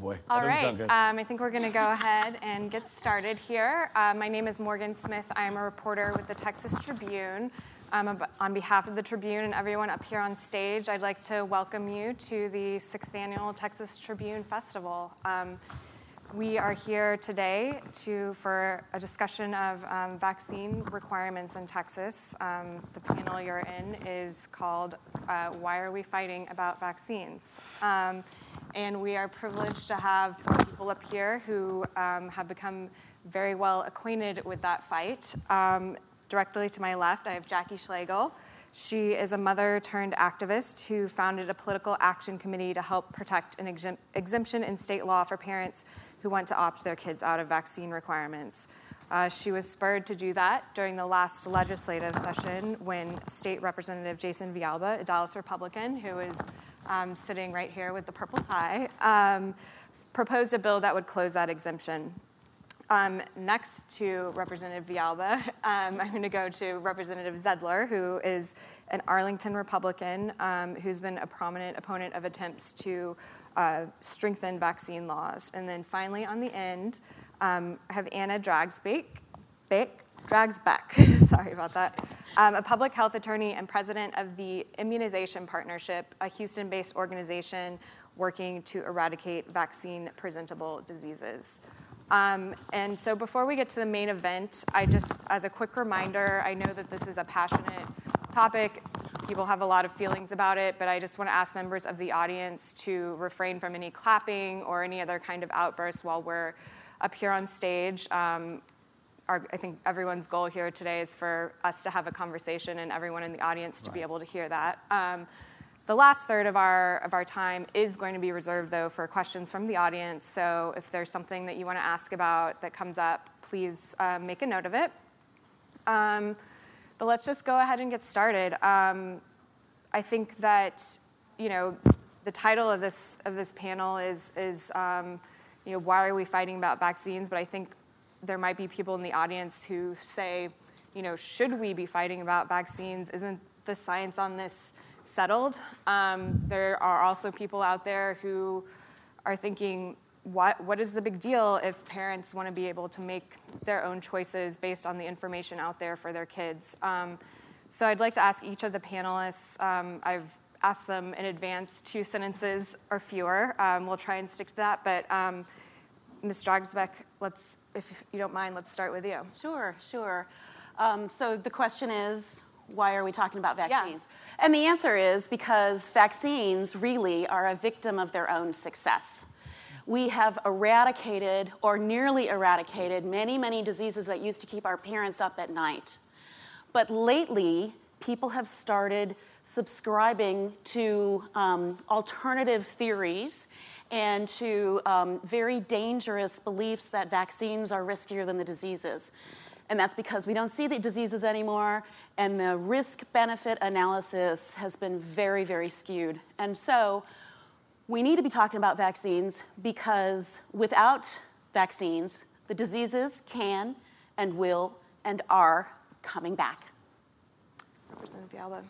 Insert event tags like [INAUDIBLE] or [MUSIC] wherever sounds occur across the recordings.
boy. All right. Um, I think we're going to go ahead and get started here. Uh, my name is Morgan Smith. I am a reporter with the Texas Tribune. Um, on behalf of the Tribune and everyone up here on stage, I'd like to welcome you to the sixth annual Texas Tribune Festival. Um, we are here today to, for a discussion of um, vaccine requirements in Texas. Um, the panel you're in is called uh, Why Are We Fighting About Vaccines? And we are privileged to have people up here who um, have become very well acquainted with that fight. Um, directly to my left, I have Jackie Schlegel. She is a mother turned activist who founded a political action committee to help protect an exemption in state law for parents who want to opt their kids out of vaccine requirements. Uh, she was spurred to do that during the last legislative session when State Representative Jason Villalba, a Dallas Republican who is um, sitting right here with the purple tie, um, proposed a bill that would close that exemption. Um, next to Representative Villalba, [LAUGHS] um, I'm going to go to Representative Zedler, who is an Arlington Republican um, who's been a prominent opponent of attempts to uh, strengthen vaccine laws. And then finally, on the end, um, have Anna Dragsbaek, Dragsbaek, [LAUGHS] sorry about that, um, a public health attorney and president of the Immunization Partnership, a Houston based organization working to eradicate vaccine preventable diseases. Um, and so before we get to the main event, I just, as a quick reminder, I know that this is a passionate topic. People have a lot of feelings about it, but I just want to ask members of the audience to refrain from any clapping or any other kind of outbursts while we're up here on stage. Um, our, I think everyone's goal here today is for us to have a conversation and everyone in the audience to right. be able to hear that. Um, the last third of our, of our time is going to be reserved, though, for questions from the audience. So if there's something that you want to ask about that comes up, please uh, make a note of it. Um, but let's just go ahead and get started. Um, I think that, you know, the title of this, of this panel is, is um, you know, why are we fighting about vaccines? But I think there might be people in the audience who say, you know, should we be fighting about vaccines? Isn't the science on this settled. Um, there are also people out there who are thinking, what, what is the big deal if parents want to be able to make their own choices based on the information out there for their kids? Um, so I'd like to ask each of the panelists, um, I've asked them in advance two sentences or fewer. Um, we'll try and stick to that, but um, Ms. Dragsbaek, let's, if you don't mind, let's start with you. Sure, sure. Um, so the question is, why are we talking about vaccines? Yeah. And the answer is because vaccines really are a victim of their own success. We have eradicated or nearly eradicated many, many diseases that used to keep our parents up at night. But lately, people have started subscribing to um, alternative theories and to um, very dangerous beliefs that vaccines are riskier than the diseases and that's because we don't see the diseases anymore, and the risk benefit analysis has been very, very skewed. And so we need to be talking about vaccines because without vaccines, the diseases can and will and are coming back. Representative Villalba.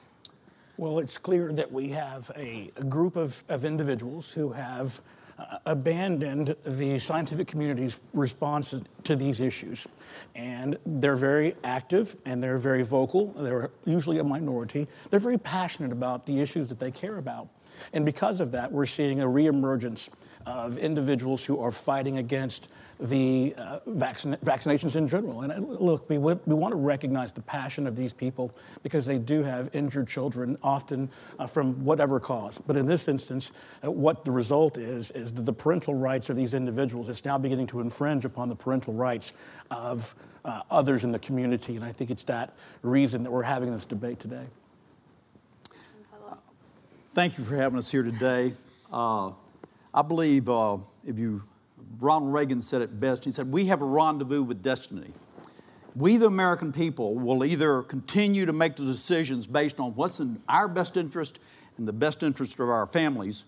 Well, it's clear that we have a, a group of, of individuals who have uh, abandoned the scientific community's response to these issues. And they're very active and they're very vocal. They're usually a minority. They're very passionate about the issues that they care about. And because of that, we're seeing a reemergence of individuals who are fighting against the uh, vaccina- vaccinations in general. And uh, look, we, w- we want to recognize the passion of these people because they do have injured children, often uh, from whatever cause. But in this instance, uh, what the result is, is that the parental rights of these individuals is now beginning to infringe upon the parental rights of uh, others in the community. And I think it's that reason that we're having this debate today. Thank you for having us here today. Uh, I believe if you Ronald Reagan said it best. He said, We have a rendezvous with destiny. We, the American people, will either continue to make the decisions based on what's in our best interest and the best interest of our families,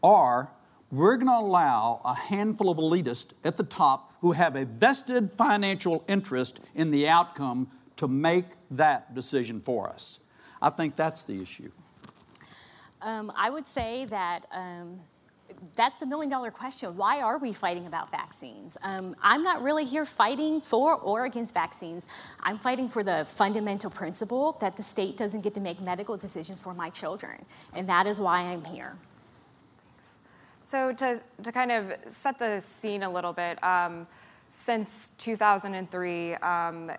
or we're going to allow a handful of elitists at the top who have a vested financial interest in the outcome to make that decision for us. I think that's the issue. Um, I would say that um, that's the million dollar question. Why are we fighting about vaccines? Um, I'm not really here fighting for or against vaccines. I'm fighting for the fundamental principle that the state doesn't get to make medical decisions for my children. And that is why I'm here. Thanks. So, to, to kind of set the scene a little bit, um, since 2003, um,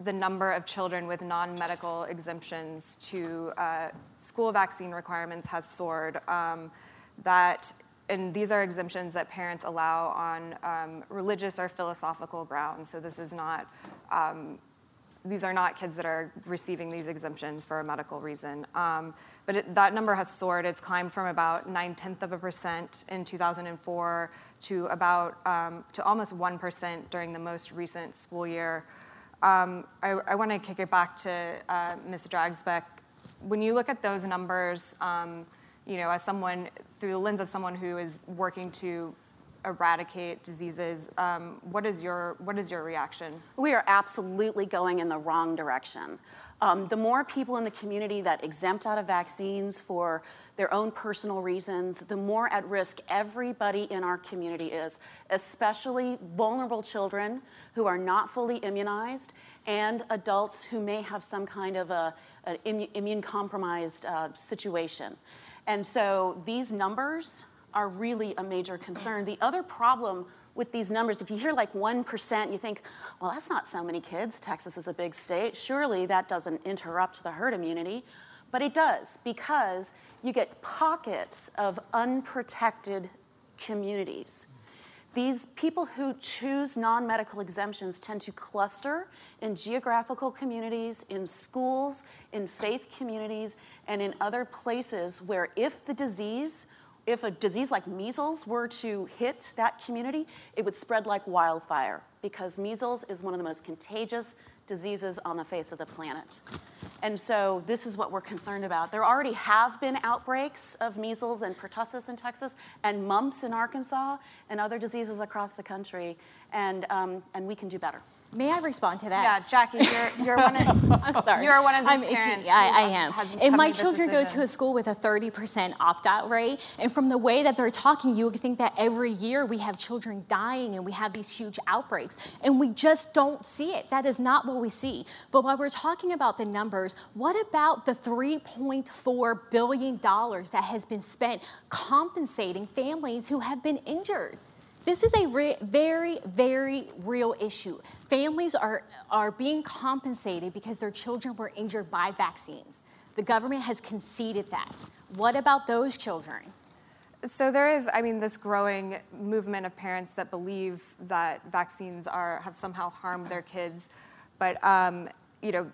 the number of children with non medical exemptions to uh, school vaccine requirements has soared. Um, that and these are exemptions that parents allow on um, religious or philosophical grounds. So this is not, um, these are not kids that are receiving these exemptions for a medical reason. Um, but it, that number has soared. It's climbed from about nine tenths of a percent in 2004 to about um, to almost one percent during the most recent school year. Um, I, I want to kick it back to uh, Ms. Dragsbaek. When you look at those numbers, um, you know, as someone through the lens of someone who is working to eradicate diseases, um, what is your what is your reaction? We are absolutely going in the wrong direction. Um, the more people in the community that exempt out of vaccines for their own personal reasons, the more at risk everybody in our community is, especially vulnerable children who are not fully immunized and adults who may have some kind of a, an immune compromised uh, situation. And so these numbers are really a major concern. The other problem with these numbers, if you hear like 1%, you think, well, that's not so many kids. Texas is a big state. Surely that doesn't interrupt the herd immunity. But it does because you get pockets of unprotected communities. These people who choose non medical exemptions tend to cluster in geographical communities, in schools, in faith communities, and in other places where if the disease, if a disease like measles were to hit that community, it would spread like wildfire because measles is one of the most contagious diseases on the face of the planet. And so this is what we're concerned about. There already have been outbreaks of measles and pertussis in Texas and mumps in Arkansas and other diseases across the country, and, um, and we can do better. May I respond to that? Yeah, Jackie, you're, you're one of [LAUGHS] I'm sorry. You're one of these I'm parents. Yeah, I, I am. And my children go to a school with a 30% opt-out rate, and from the way that they're talking, you would think that every year we have children dying and we have these huge outbreaks, and we just don't see it. That is not what we see. But while we're talking about the numbers, what about the 3.4 billion dollars that has been spent compensating families who have been injured? This is a re- very, very real issue. Families are, are being compensated because their children were injured by vaccines. The government has conceded that. What about those children? So there is, I mean, this growing movement of parents that believe that vaccines are have somehow harmed their kids, but um, you know,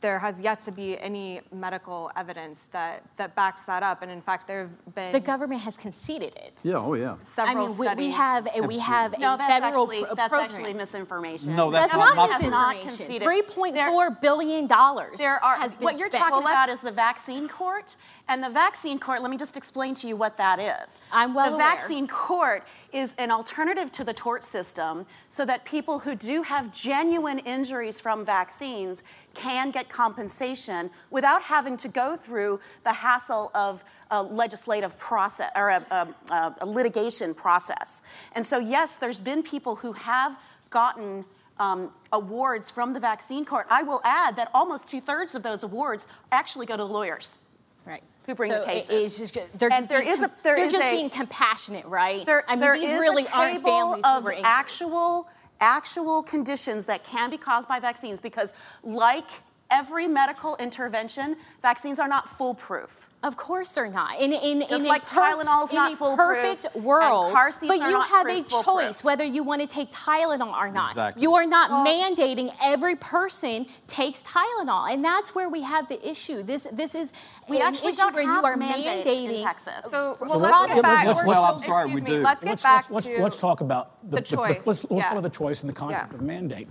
there has yet to be any medical evidence that, that backs that up. And in fact, there have been the government has conceded it. Yeah, oh yeah. Several I mean, we, studies. we have a, we have no, a that's federal actually, pro- that's program. actually misinformation. No, that's That's not- not, not- not misinformation. conceded. Three point There- four billion dollars. There are has been what you're spent. talking Well, about is the vaccine court, and the vaccine court. Let me just explain to you what that is. I'm well The aware. vaccine court is an alternative to the tort system, so that people who do have genuine injuries from vaccines can get compensation without having to go through the hassle of a legislative process or a, a, a- litigation process. And so, yes, there's been people who have gotten um, awards from the vaccine court. I will add that almost two thirds of those awards actually go to lawyers. Right. Who bring so the cases. is just, they're And just there being is a- there they're is just a- being compassionate, right? There, I mean, there these is really a aren't table of actual, actual conditions that can be caused by vaccines because, like every medical intervention, vaccines are not foolproof. Of course they're not. In, in, Just in like a per- Tylenol's in not a foolproof, perfect and world, car seats but are you not have proof- a foolproof. choice whether you want to take Tylenol or not. Exactly. You are not mandating every person takes Tylenol, and that's where we have the issue. This this is We an actually issue don't where have you are mandates mandating. in Texas. So, well, So let's let's- get back. let's- well, I'm sorry, excuse we me, do. Let's get let's, back let's, to let's, let's talk about the choice. let's, let's Yeah. talk about the choice and the concept Yeah. of mandate.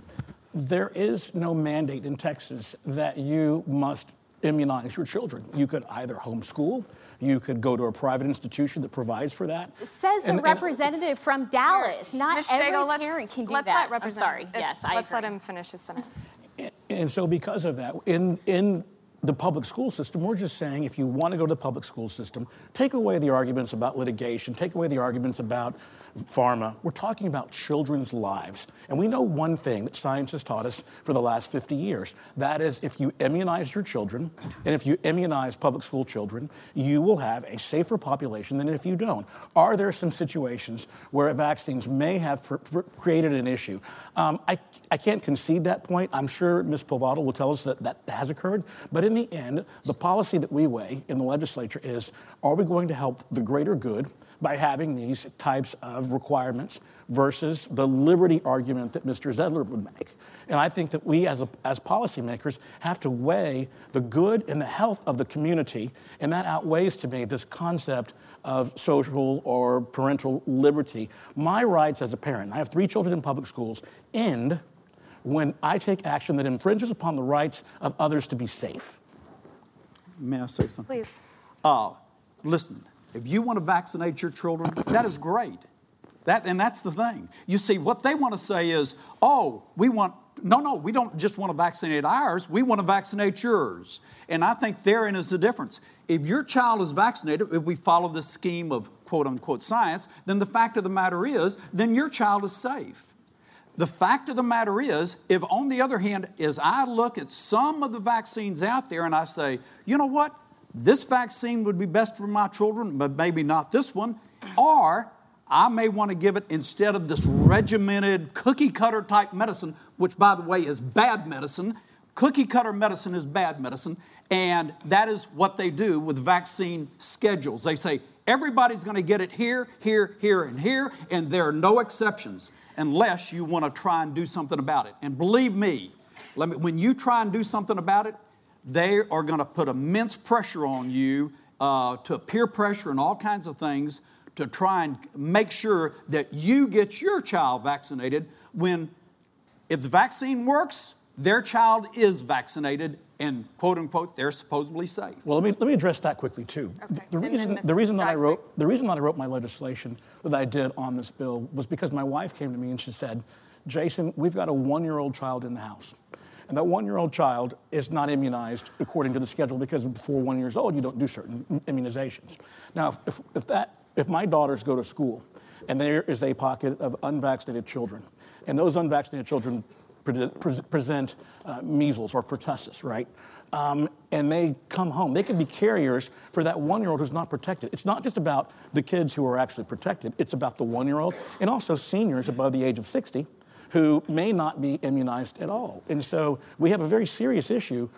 There is no mandate in Texas that you must immunize your children. You could either homeschool, you could go to a private institution that provides for that. Says the And- and- representative from Dallas. Not Ms. every Shago, let's- parent can do let's that. let I'm sorry. uh, Yes, I Let's let him finish his sentence. And so, because of that, in, in the public school system. We're just saying if you want to go to the public school system, take away the arguments about litigation, take away the arguments about pharma. We're talking about children's lives. And we know one thing that science has taught us for the last 50 years. That is, if you immunize your children, and if you immunize public school children, you will have a safer population than if you don't. Are there some situations where vaccines may have pr- pr- created an issue? Um, I, I can't concede that point. I'm sure Ms. Povado will tell us that that has occurred. But in the end, the policy that we weigh in the legislature is are we going to help the greater good? By having these types of requirements versus the liberty argument that Mr. Zedler would make. And I think that we as, a, as policymakers have to weigh the good and the health of the community, and that outweighs to me this concept of social or parental liberty. My rights as a parent, I have three children in public schools, end when I take action that infringes upon the rights of others to be safe. May I say something? Please. Uh, listen, if you want to vaccinate your children, that is great. That, and that's the thing. You see, what they want to say is, oh, we want, no, no, we don't just want to vaccinate ours, we want to vaccinate yours. And I think therein is the difference. If your child is vaccinated, if we follow this scheme of quote unquote science, then the fact of the matter is, then your child is safe. The fact of the matter is, if on the other hand, as I look at some of the vaccines out there and I say, you know what, this vaccine would be best for my children, but maybe not this one. Or I may want to give it instead of this regimented cookie cutter type medicine, which, by the way, is bad medicine. Cookie cutter medicine is bad medicine. And that is what they do with vaccine schedules. They say everybody's going to get it here, here, here, and here, and there are no exceptions unless you want to try and do something about it. And believe me, me when you try and do something about it, they are going to put immense pressure on you uh, to peer pressure and all kinds of things to try and make sure that you get your child vaccinated. When if the vaccine works their child is vaccinated and quote unquote they're supposedly safe. Well let me, let me address that quickly too. Okay. the, reason, the reason that i wrote the reason that i wrote my legislation that i did on this bill was because my wife came to me and she said jason we've got a one-year-old child in the house and that one year old child is not immunized according to the schedule because before one years old, you don't do certain immunizations. Now, if, if, that, if my daughters go to school and there is a pocket of unvaccinated children, and those unvaccinated children pre- pre- present uh, measles or pertussis, right? Um, and they come home. They can be carriers for that one year old who's not protected. It's not just about the kids who are actually protected, it's about the one year old and also seniors above the age of 60 who may not be immunized at all. And so we have a very serious issue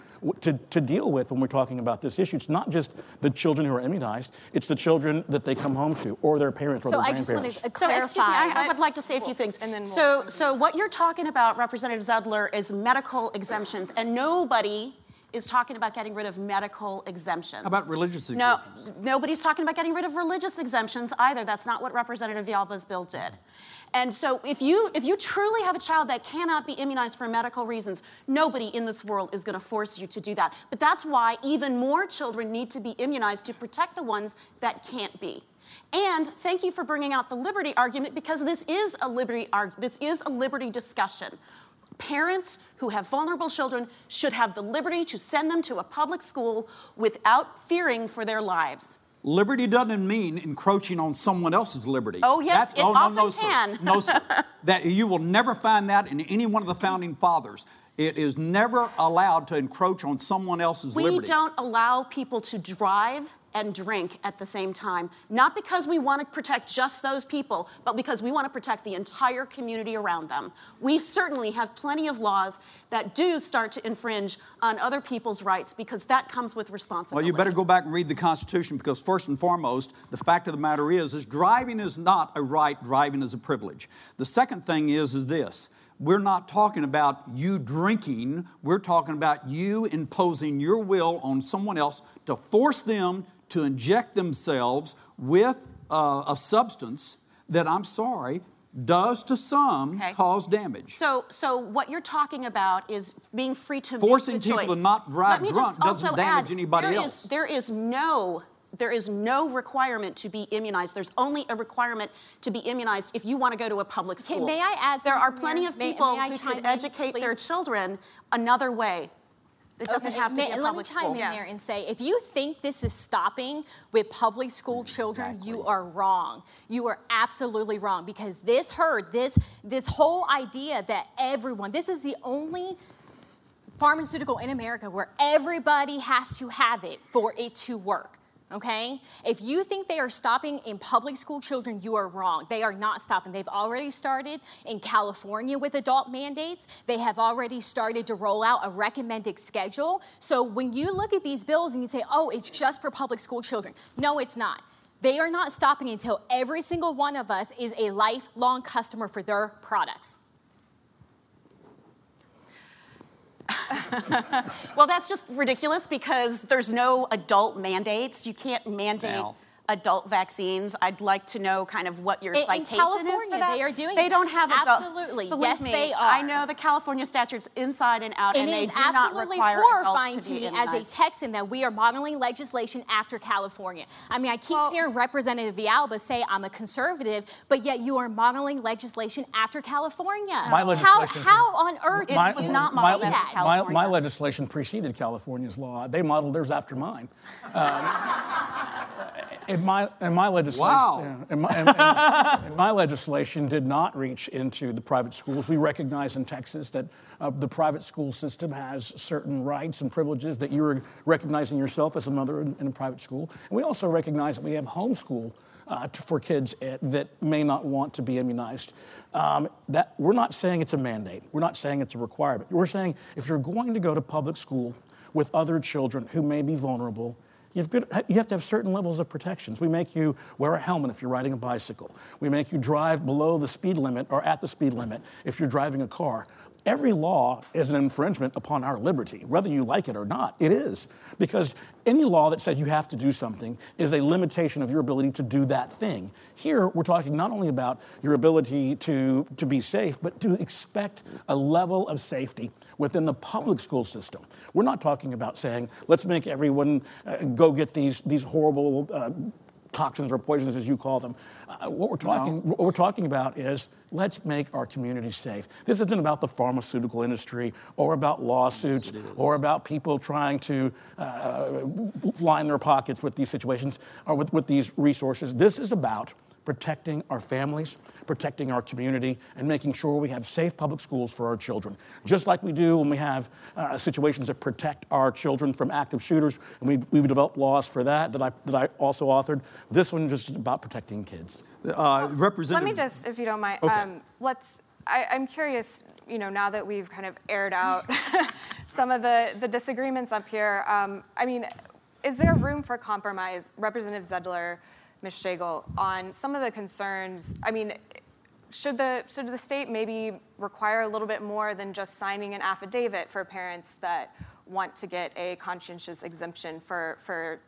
to, to deal with when we're talking about this issue. It's not just the children who are immunized, it's the children that they come home to or their parents or so their I grandparents. Just want to clarify. So, excuse me, I, I would like to say a few things. And then we'll, so, so what you're talking about, Representative Zedler, is medical exemptions, and nobody is talking about getting rid of medical exemptions. How about religious exemptions? No, nobody's talking about getting rid of religious exemptions either. That's not what Representative Villalba's bill did. And so if you if you truly have a child that cannot be immunized for medical reasons, nobody in this world is going to force you to do that. But that's why even more children need to be immunized to protect the ones that can't be. And thank you for bringing out the liberty argument because this is a liberty this is a liberty discussion. Parents who have vulnerable children should have the liberty to send them to a public school without fearing for their lives. Liberty doesn't mean encroaching on someone else's liberty. Oh, yes, That's, it oh, often no, no, can. Sir. No, sir. [LAUGHS] that, you will never find that in any one of the founding fathers. It is never allowed to encroach on someone else's we liberty. We don't allow people to drive and drink at the same time, not because we want to protect just those people, but because we want to protect the entire community around them. We certainly have plenty of laws that do start to infringe on other people's rights because that comes with responsibility. Well, you better go back and read the Constitution because first and foremost, the fact of the matter is is driving is not a right, driving is a privilege. The second thing is is this we're not talking about you drinking. We're talking about you imposing your will on someone else to force them to inject themselves with uh, a substance that I'm sorry does to some okay. cause damage. So, so what you're talking about is being free to forcing make the people choice. to not drive drunk doesn't damage add, anybody there else. Is, there is no there is no requirement to be immunized. There's only a requirement to be immunized if you want to go to a public school. Okay, may I add? There are plenty here? of people may, may who could educate please? their children another way It doesn't Okay, have to may- be a Let me chime school. in Yeah. there and say, if you think this is stopping with public school children, you are wrong. You are absolutely wrong because this hurt, this this whole idea that everyone, this is the only pharmaceutical in America where everybody has to have it for it to work. Okay? If you think they are stopping in public school children, you are wrong. They are not stopping. They've already started in California with adult mandates. They have already started to roll out a recommended schedule. So when you look at these bills and you say, oh, it's just for public school children, no, it's not. They are not stopping until every single one of us is a lifelong customer for their products. [LAUGHS] Well, that's just ridiculous because there's no adult mandates. You can't mandate Now. Adult vaccines. I'd like to know kind of what your In- in citation is California, for that. they are doing They it. don't have adult. Absolutely. Believe Yes, me, they I know the California statutes inside and out, It and they do not absolutely require horrifying adults to to me be as a. Texan that we are modeling legislation after California. I mean, I keep Well- hearing Representative Villalba say I'm a conservative, but yet you are modeling legislation after California. My legislation- how on earth It do was you not say modeled that? my, my legislation preceded California's law. They modeled theirs after mine. Um, [LAUGHS] in my in my legislation, Wow. yeah, in, my, in- in- in my legislation did not reach into the private schools. We recognize in Texas that uh, the private school system has certain rights and privileges that you're recognizing yourself as a mother in, a private school. And we also recognize that we have homeschool uh, for kids uh, that may not want to be immunized. Um, that we're not saying it's a mandate. We're not saying it's a requirement. We're saying if you're going to go to public school with other children who may be vulnerable, You've got, you have to have certain levels of protections. We make you wear a helmet if you're riding a bicycle. We make you drive below the speed limit or at the speed limit if you're driving a car. Every law is an infringement upon our liberty, whether you like it or not. It is. Because any law that says you have to do something is a limitation of your ability to do that thing. Here, we're talking not only about your ability to, to be safe, but to expect a level of safety within the public school system. We're not talking about saying, let's make everyone uh, go get these, these horrible uh, toxins or poisons, as you call them. Uh, what we're talking, what we're talking about is let's make our communities safe. This isn't about the pharmaceutical industry or about lawsuits or about people trying to uh, line their pockets with these situations or with, with these resources. This is about protecting our families, protecting our community, and making sure we have safe public schools for our children. Just like we do when we have uh, situations that protect our children from active shooters, and we've, we've developed laws for that that I, that I also authored. This one is just about protecting kids. Uh, Let Representative. me just, if you don't mind, Okay. um, let's. I, I'm curious. You know, now that we've kind of aired out [LAUGHS] some of the the disagreements up here, um, I mean, is there room for compromise, Representative Zedler, Ms. Schlegel, on some of the concerns? I mean, should the should the state maybe require a little bit more than just signing an affidavit for parents that want to get a conscientious exemption for for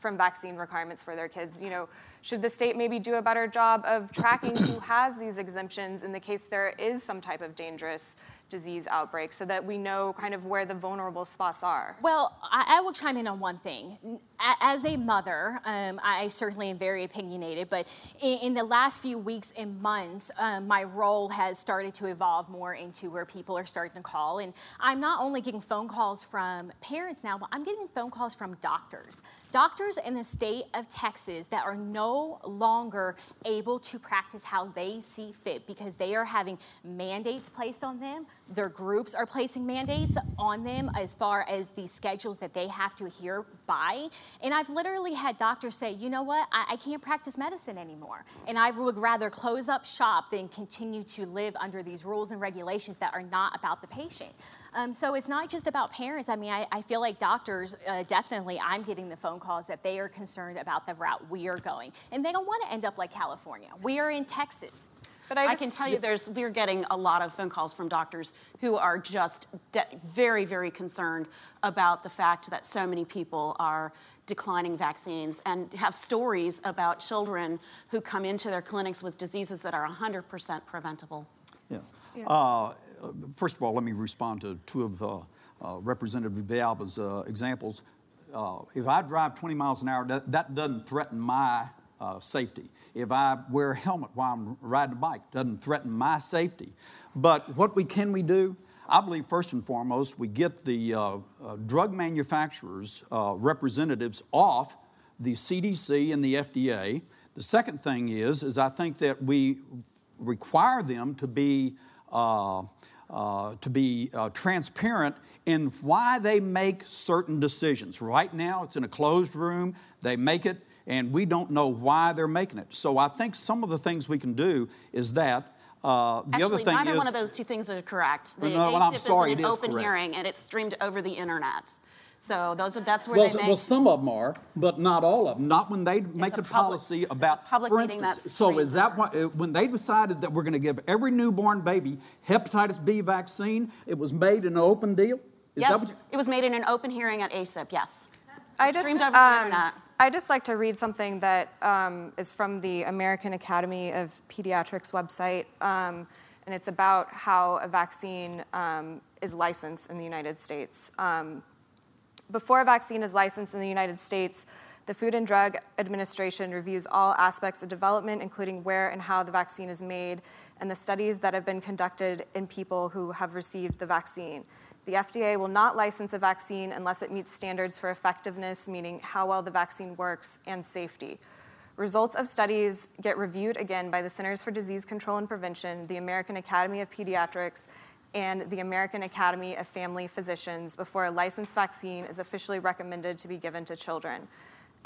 from vaccine requirements for their kids? You know, should the state maybe do a better job of tracking who [COUGHS] has these exemptions in the case there is some type of dangerous disease outbreak, so that we know kind of where the vulnerable spots are? Well, I, I will chime in on one thing. As a mother, um, I certainly am very opinionated, but in, in the last few weeks and months, um, my role has started to evolve more into where people are starting to call. And I'm not only getting phone calls from parents now, but I'm getting phone calls from doctors. Doctors in the state of Texas that are no longer able to practice how they see fit because they are having mandates placed on them. Their groups are placing mandates on them as far as the schedules that they have to adhere by. And I've literally had doctors say, you know what, I, I can't practice medicine anymore. And I would rather close up shop than continue to live under these rules and regulations that are not about the patient. Um, so it's not just about parents. I mean, I, I feel like doctors, uh, definitely, I'm getting the phone calls that they are concerned about the route we are going. And they don't want to end up like California. We are in Texas. But I, just- can tell you, there's we're getting a lot of phone calls from doctors who are just de- very, very concerned about the fact that so many people are declining vaccines and have stories about children who come into their clinics with diseases that are 100% preventable. Yeah. Uh, first of all, let me respond to two of uh, uh, Representative Villalba's uh, examples. Uh, if I drive 20 miles an hour, that, that doesn't threaten my uh, safety. If I wear a helmet while I'm riding a bike, doesn't threaten my safety. But what we can we do? I believe first and foremost, we get the uh, uh, drug manufacturers' uh, representatives off the CDC and the FDA. The second thing is, is I think that we require them to be uh, uh, to be transparent in why they make certain decisions. Right now, it's in a closed room. They make it, and we don't know why they're making it. So I think some of the things we can do is that. Uh, the Actually, other thing neither is, one of those two things are correct. The No, well, I'm ACIP sorry, is it an is open correct. hearing, and it's streamed over the internet. So those are, that's where Well, they make. well, some of them are, but not all of them. Not when they make a a public- policy it's a about. public for meeting instance, that's so is that why, uh, when they decided that we're going to give every newborn baby hepatitis B vaccine, it was made in an open deal? Is yes, that what you- it was made in an open hearing at ACIP. Yes. I just, streamed over the um, internet. I just like to read something that um, is from the American Academy of Pediatrics website, um, and it's about how a vaccine um, is licensed in the United States. Um, before a vaccine is licensed in the United States, the Food and Drug Administration reviews all aspects of development, including where and how the vaccine is made, and the studies that have been conducted in people who have received the vaccine. The FDA will not license a vaccine unless it meets standards for effectiveness, meaning how well the vaccine works, and safety. Results of studies get reviewed again by the Centers for Disease Control and Prevention, the American Academy of Pediatrics, and the American Academy of Family Physicians before a licensed vaccine is officially recommended to be given to children.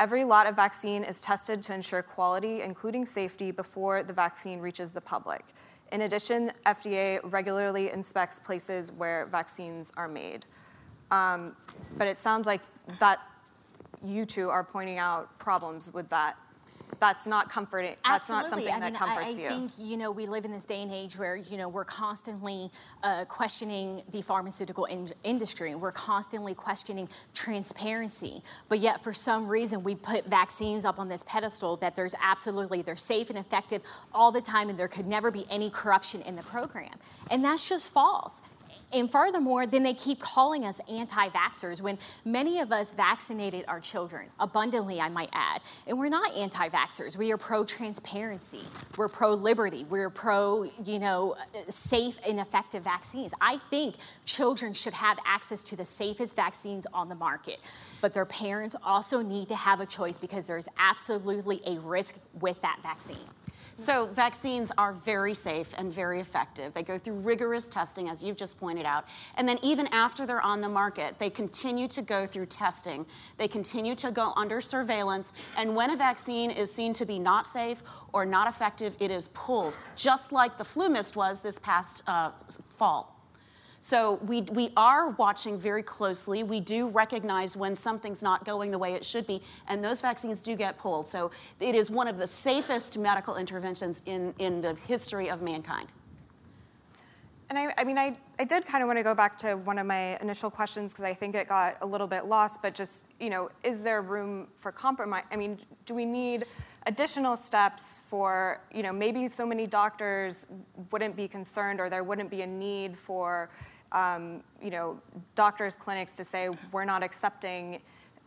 Every lot of vaccine is tested to ensure quality, including safety, before the vaccine reaches the public. In addition, FDA regularly inspects places where vaccines are made. Um, but it sounds like that you two are pointing out problems with that. That's not comforting. That's not Absolutely. something I mean, that comforts I, I you. think you know we live in this day and age where you know we're constantly uh, questioning the pharmaceutical in- industry. We're constantly questioning transparency, but yet for some reason we put vaccines up on this pedestal that there's absolutely they're safe and effective all the time, and there could never be any corruption in the program, and that's just false. And furthermore, then they keep calling us anti vaxxers when many of us vaccinated our children, abundantly, I might add. And we're not anti vaxxers. We are pro transparency. We're pro liberty. We're pro, you know, safe and effective vaccines. I think children should have access to the safest vaccines on the market. But their parents also need to have a choice because there's absolutely a risk with that vaccine. So, vaccines are very safe and very effective. They go through rigorous testing, as you've just pointed out. And then, even after they're on the market, they continue to go through testing. They continue to go under surveillance. And when a vaccine is seen to be not safe or not effective, it is pulled, just like the FluMist was this past uh, fall. So we, we are watching very closely. We do recognize when something's not going the way it should be, and those vaccines do get pulled. So it is one of the safest medical interventions in, in the history of mankind. And I, I mean, I, I did kind of want to go back to one of my initial questions because I think it got a little bit lost, but just, you know, is there room for compromise? I mean, do we need additional steps for, you know, maybe so many doctors wouldn't be concerned or there wouldn't be a need for, um, you know, doctors' clinics to say, we're not accepting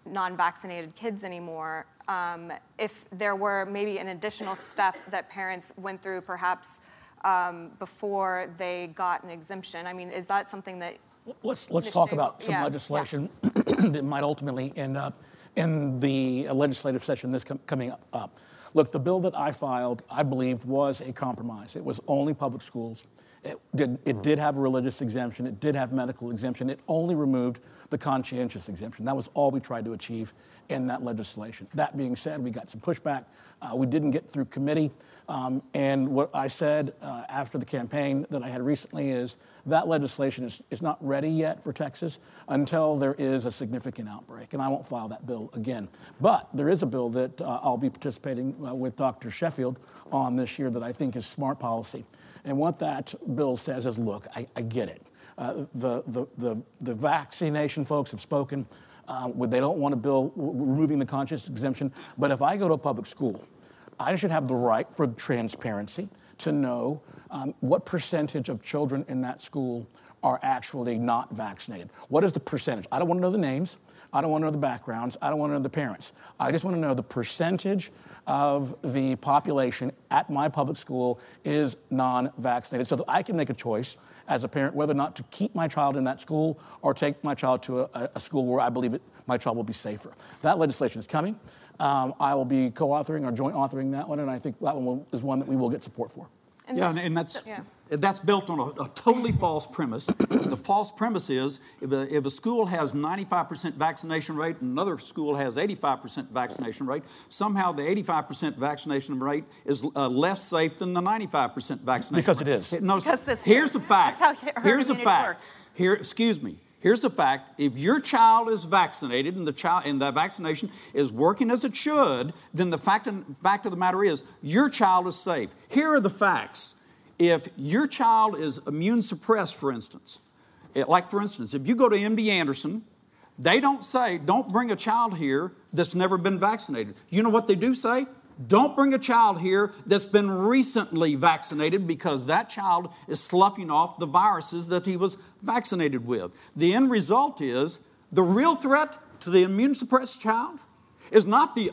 non vaccinated kids anymore. Um, if there were maybe an additional step that parents went through, perhaps um, before they got an exemption. I mean, is that something that? Let's, let's talk about some yeah, yeah. legislation [CLEARS THROAT] that might ultimately end up in the legislative session this com- coming up. Look, the bill that I filed, I believed, was a compromise. It was only public schools. It did, it did have a religious exemption. It did have medical exemption. It only removed the conscientious exemption. That was all we tried to achieve in that legislation. That being said, we got some pushback. Uh, we didn't get through committee. Um, and what I said uh, after the campaign that I had recently is that legislation is, is not ready yet for Texas until there is a significant outbreak. And I won't file that bill again. But there is a bill that uh, I'll be participating uh, with Dr. Sheffield on this year that I think is smart policy. And what that bill says is look, I, I get it. Uh, the, the, the, the vaccination folks have spoken. Uh, they don't want a bill removing the conscious exemption. But if I go to a public school, I should have the right for transparency to know um, what percentage of children in that school are actually not vaccinated. What is the percentage? I don't want to know the names. I don't want to know the backgrounds. I don't want to know the parents. I just want to know the percentage of the population at my public school is non vaccinated, so that I can make a choice as a parent whether or not to keep my child in that school or take my child to a, a school where I believe it, my child will be safer. That legislation is coming. Um, I will be co authoring or joint authoring that one, and I think that one will, is one that we will get support for. And yeah, and, and that's yeah. That's built on a, a, totally false premise. [COUGHS] the false premise is if a, if a school has 95% vaccination rate and another school has 85% vaccination rate, somehow the 85% vaccination rate is uh, less safe than the 95% vaccination. Because rate. it is. No, because here's the fact. That's how here's the fact. Works. Here, excuse me. Here's the fact if your child is vaccinated and the, child, and the vaccination is working as it should, then the fact, and fact of the matter is your child is safe. Here are the facts. If your child is immune suppressed, for instance, it, like for instance, if you go to MD Anderson, they don't say, don't bring a child here that's never been vaccinated. You know what they do say? Don't bring a child here that's been recently vaccinated because that child is sloughing off the viruses that he was vaccinated with. The end result is the real threat to the immune suppressed child is not the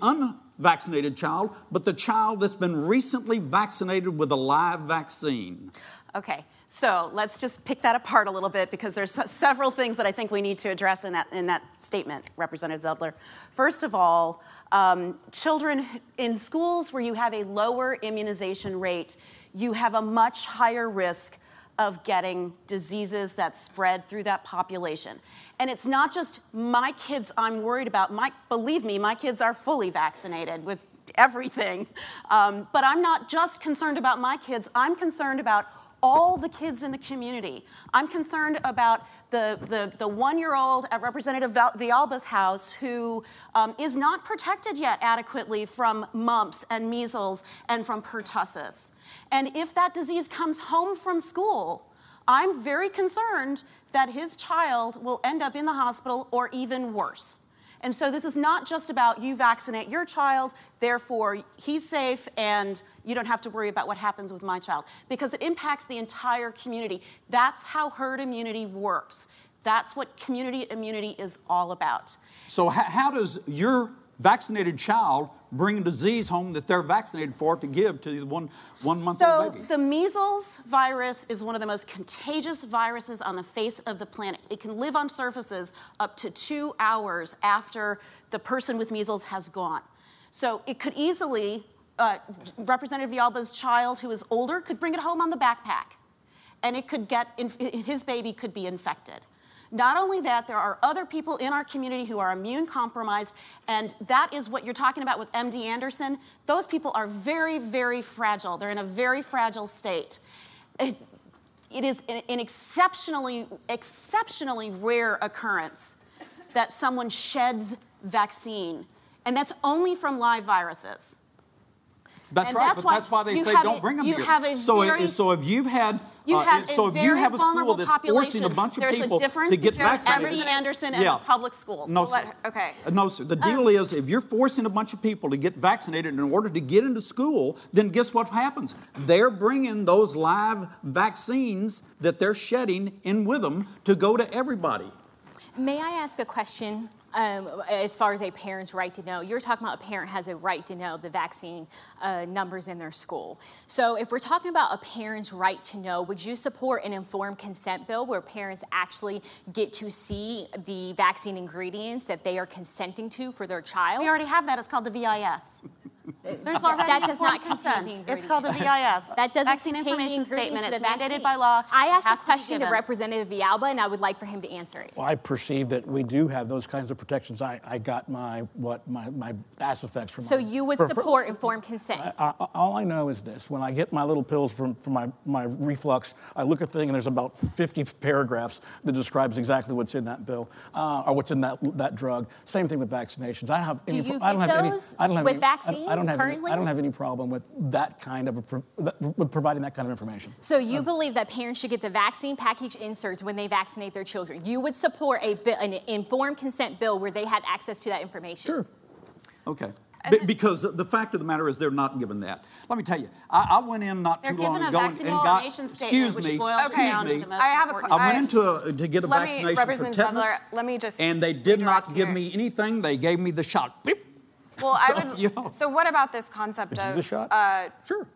unvaccinated child, but the child that's been recently vaccinated with a live vaccine. Okay. So let's just pick that apart a little bit because there's several things that I think we need to address in that, in that statement, Representative Zedler. First of all, um, children in schools where you have a lower immunization rate, you have a much higher risk of getting diseases that spread through that population. And it's not just my kids I'm worried about. My, believe me, my kids are fully vaccinated with everything. Um, but I'm not just concerned about my kids, I'm concerned about all the kids in the community. I'm concerned about the, the, the one year old at Representative Villalba's house who um, is not protected yet adequately from mumps and measles and from pertussis. And if that disease comes home from school, I'm very concerned that his child will end up in the hospital or even worse. And so this is not just about you vaccinate your child, therefore he's safe and you don't have to worry about what happens with my child because it impacts the entire community. That's how herd immunity works. That's what community immunity is all about. So, how does your vaccinated child bring a disease home that they're vaccinated for to give to the one one month so old baby. So the measles virus is one of the most contagious viruses on the face of the planet. It can live on surfaces up to two hours after the person with measles has gone. So it could easily, uh, Representative Villalba's child who is older could bring it home on the backpack, and it could get his baby could be infected. Not only that, there are other people in our community who are immune compromised, and that is what you're talking about with MD Anderson. Those people are very, very fragile. They're in a very fragile state. it, it is an exceptionally, exceptionally rare occurrence that someone sheds vaccine, and that's only from live viruses. That's and right, that's but why that's why they say don't bring them you here. Have a so, very, so if you've had, you uh, have so if you have a school that's forcing a bunch of There's people to get vaccinated, MD Anderson and yeah. the public schools. No, sir. Okay. No, sir. The deal um, is, if you're forcing a bunch of people to get vaccinated in order to get into school, then guess what happens? They're bringing those live vaccines that they're shedding in with them to go to everybody. May I ask a question? Um, as far as a parent's right to know, you're talking about a parent has a right to know the vaccine uh, numbers in their school. So, if we're talking about a parent's right to know, would you support an informed consent bill where parents actually get to see the vaccine ingredients that they are consenting to for their child? We already have that. It's called the VIS. [LAUGHS] There's already that does not consent. It's called the VIS. that doesn't Vaccine information statement. It's mandated by law. I asked a question to, to Representative Villalba, and I would like for him to answer it. Well, I perceive that we do have those kinds of protections. I, I got my what my, my ass effects from. So my, you would for, support for, informed consent. I, I, all I know is this: when I get my little pills from, from my, my reflux, I look at the thing and there's about 50 paragraphs that describes exactly what's in that bill uh, or what's in that that drug. Same thing with vaccinations. I don't have do any. You I don't get have those any. I don't have with any, vaccines I, don't have currently? Any, I don't have any problem with that kind of a, with providing that kind of information. So you um, believe that parents should get the vaccine package inserts when they vaccinate their children? You would support a an informed consent bill where they had access to that information? Sure. Okay. Be- because the fact of the matter is they're not given that. Let me tell you, I, I went in not they're too long ago and, and got. Excuse me. Okay. Excuse me. I have a. I went into a, to get a let vaccination me, for tetanus. Butler, let me just. And they did not give here. me anything. They gave me the shot. Beep Well, I would. you know. So, what about this concept of the shot? Uh, sure.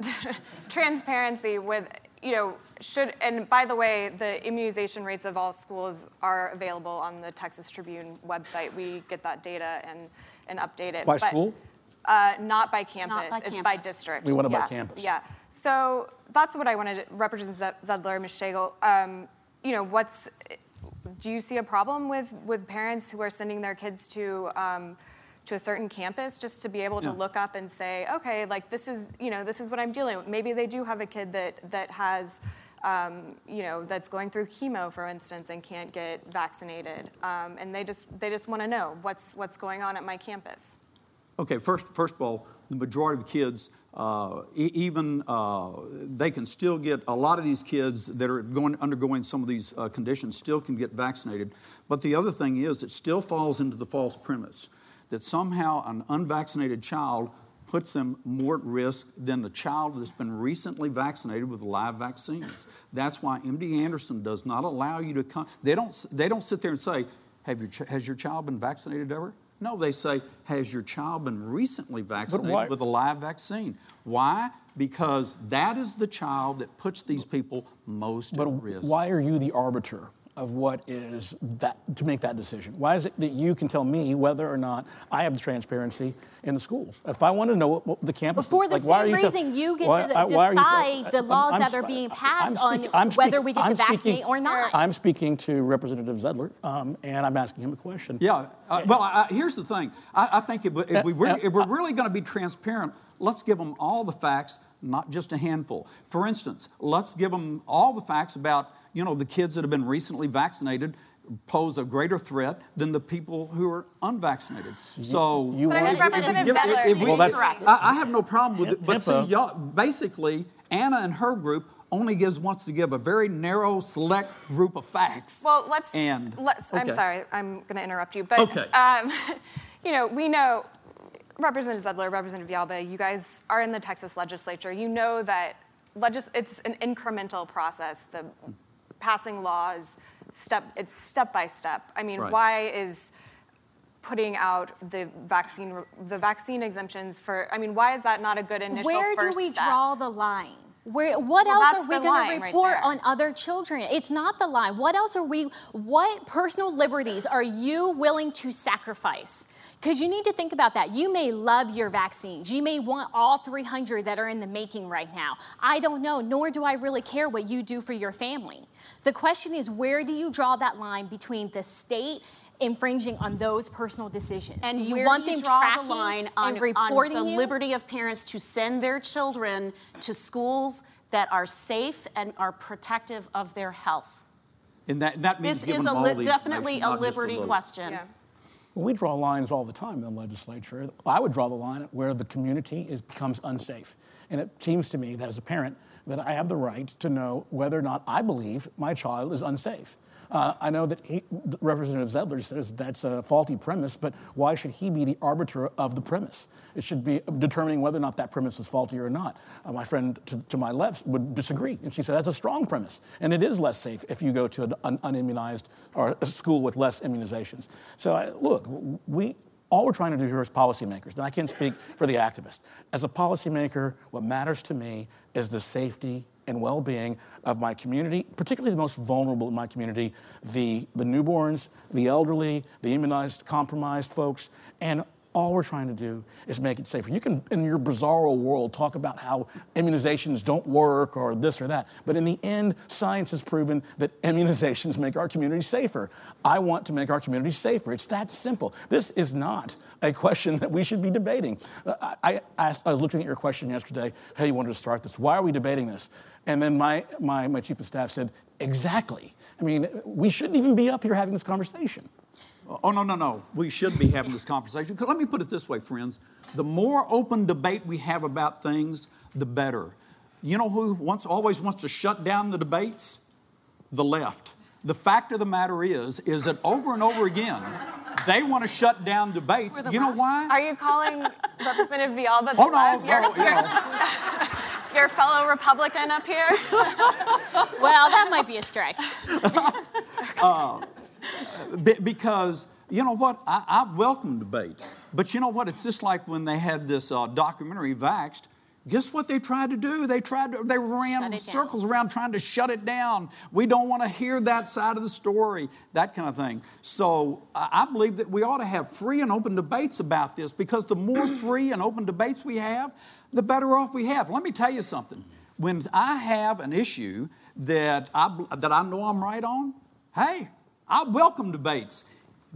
[LAUGHS] transparency with, you know, should, and by the way, the immunization rates of all schools are available on the Texas Tribune website. We get that data and, and update it. By But, school? Uh, not by campus. by it's by district. We want it by campus. Yeah. So that's what I wanted. to Representative Zedler, Ms. Schlegel. Um, you know, what's do you see a problem with with parents who are sending their kids to um, to a certain campus just to be able to Yeah. look up and say, okay, like this is you know this is what I'm dealing with. Maybe they do have a kid that that has. Um, you know that's going through chemo, for instance, and can't get vaccinated, um, and they just they just want to know what's what's going on at my campus. Okay, first, first of all, the majority of kids, uh, even uh, they can still get a lot of these kids that are going undergoing some of these uh, conditions still can get vaccinated. But the other thing is, it still falls into the false premise that somehow an unvaccinated child puts them more at risk than the child that's been recently vaccinated with live vaccines. That's why MD Anderson does not allow you to come. They don't. They don't sit there and say, "Have your has your child been vaccinated ever?" No, they say, "Has your child been recently vaccinated with a live vaccine?" Why? Because that is the child that puts these people most But at risk. why are you the arbiter of what is that to make that decision? Why is it that you can tell me whether or not I have the transparency in the schools? If I want to know what, what the campus For is the like, why are same you tell- reason you get why- to I- why are you tell- decide uh, the I'm- laws I'm that are sp- being I'm passed on speaking- I'm whether speaking- we get I'm to vaccinate speaking- or not. I'm speaking to Representative Zedler, um, and I'm asking him a question. Yeah. Uh, well, I, I- here's the thing. I, I think if, if, we uh, re- if we're really going to be transparent, let's give them all the facts, not just a handful. For instance, let's give them all the facts about you know the kids that have been recently vaccinated pose a greater threat than the people who are unvaccinated. So, you But I want- think if- if give- Zedler if we- Well, that's- Correct. I, I have no problem with it, but see, y'all, basically, Anna and her group only gives wants to give a very narrow, select group of facts. Well, let's. And let's. I'm sorry. I'm going to interrupt you, but Okay. um, [LAUGHS] you know, we know, Representative Zedler, Representative Villalba, you guys are in the Texas legislature. You know that legis- it's an incremental process. The passing laws, step. It's step by step. I mean, Right. why is putting out the vaccine the vaccine exemptions for? I mean, why is that not a good initial Where do first we step? draw the line? Where, what Well, else are we going to report there. on other children? It's not the line. What else are we, what personal liberties are you willing to sacrifice? Because you need to think about that. You may love your vaccines. You may want all 300 that are in the making right now. I don't know, nor do I really care what you do for your family. The question is where do you draw that line between the state infringing on those personal decisions? And Do you where want do you them draw tracking the line on, and on the you? liberty of parents to send their children to schools that are safe and are protective of their health? and that, that means This giving is them a all li- the definitely a liberty little. question. Yeah. We draw lines all the time in the legislature. I would draw the line where the community is, becomes unsafe. And it seems to me that as a parent, that I have the right to know whether or not I believe my child is unsafe. Uh, I know that he, Representative Zedler says that's a faulty premise, but why should he be the arbiter of the premise? It should be determining whether or not that premise is faulty or not. Uh, my friend to, to my left would disagree, and she said that's a strong premise, and it is less safe if you go to an un- unimmunized or a school with less immunizations. So, I, look, we all we're trying to do here as policymakers, and I can't speak for the activists. As a policymaker, what matters to me is the safety and well-being of my community, particularly the most vulnerable in my community, the, the newborns, the elderly, the immunized, compromised folks, and all we're trying to do is make it safer. You can, in your bizarro world, talk about how immunizations don't work or this or that, but in the end, science has proven that [LAUGHS] immunizations make our community safer. I want to make our community safer. It's that simple. This is not a question [LAUGHS] that we should be debating. Uh, I, I, asked, I was looking at your question yesterday, how you wanted to start this. Why are we debating this? And then my, my, my chief of staff said, exactly. I mean, we shouldn't even be up here having this conversation. Oh, no, no, no. We should be having this conversation. 'Cause let me put it this way, friends. The more open debate we have about things, the better. You know who wants, always wants to shut down the debates? The left. The fact of the matter is, is that over and over again, they want to shut down debates. You know why? Are you calling Representative Villalba the Oh, no, left? Your, no, you your- know. Your fellow Republican up here? [LAUGHS] Well, that might be a stretch. [LAUGHS] Be- because you know what? I, I welcome debate. But you know what? It's just like when they had this uh, documentary, Vaxxed. Guess what they tried to do? They tried to, they ran circles down. around trying to shut it down. We don't want to hear that side of the story, that kind of thing. So I believe that we ought to have free and open debates about this because the more free and open debates we have, the better off we have. Let me tell you something. When I have an issue that I, that I know I'm right on, hey, I welcome debates.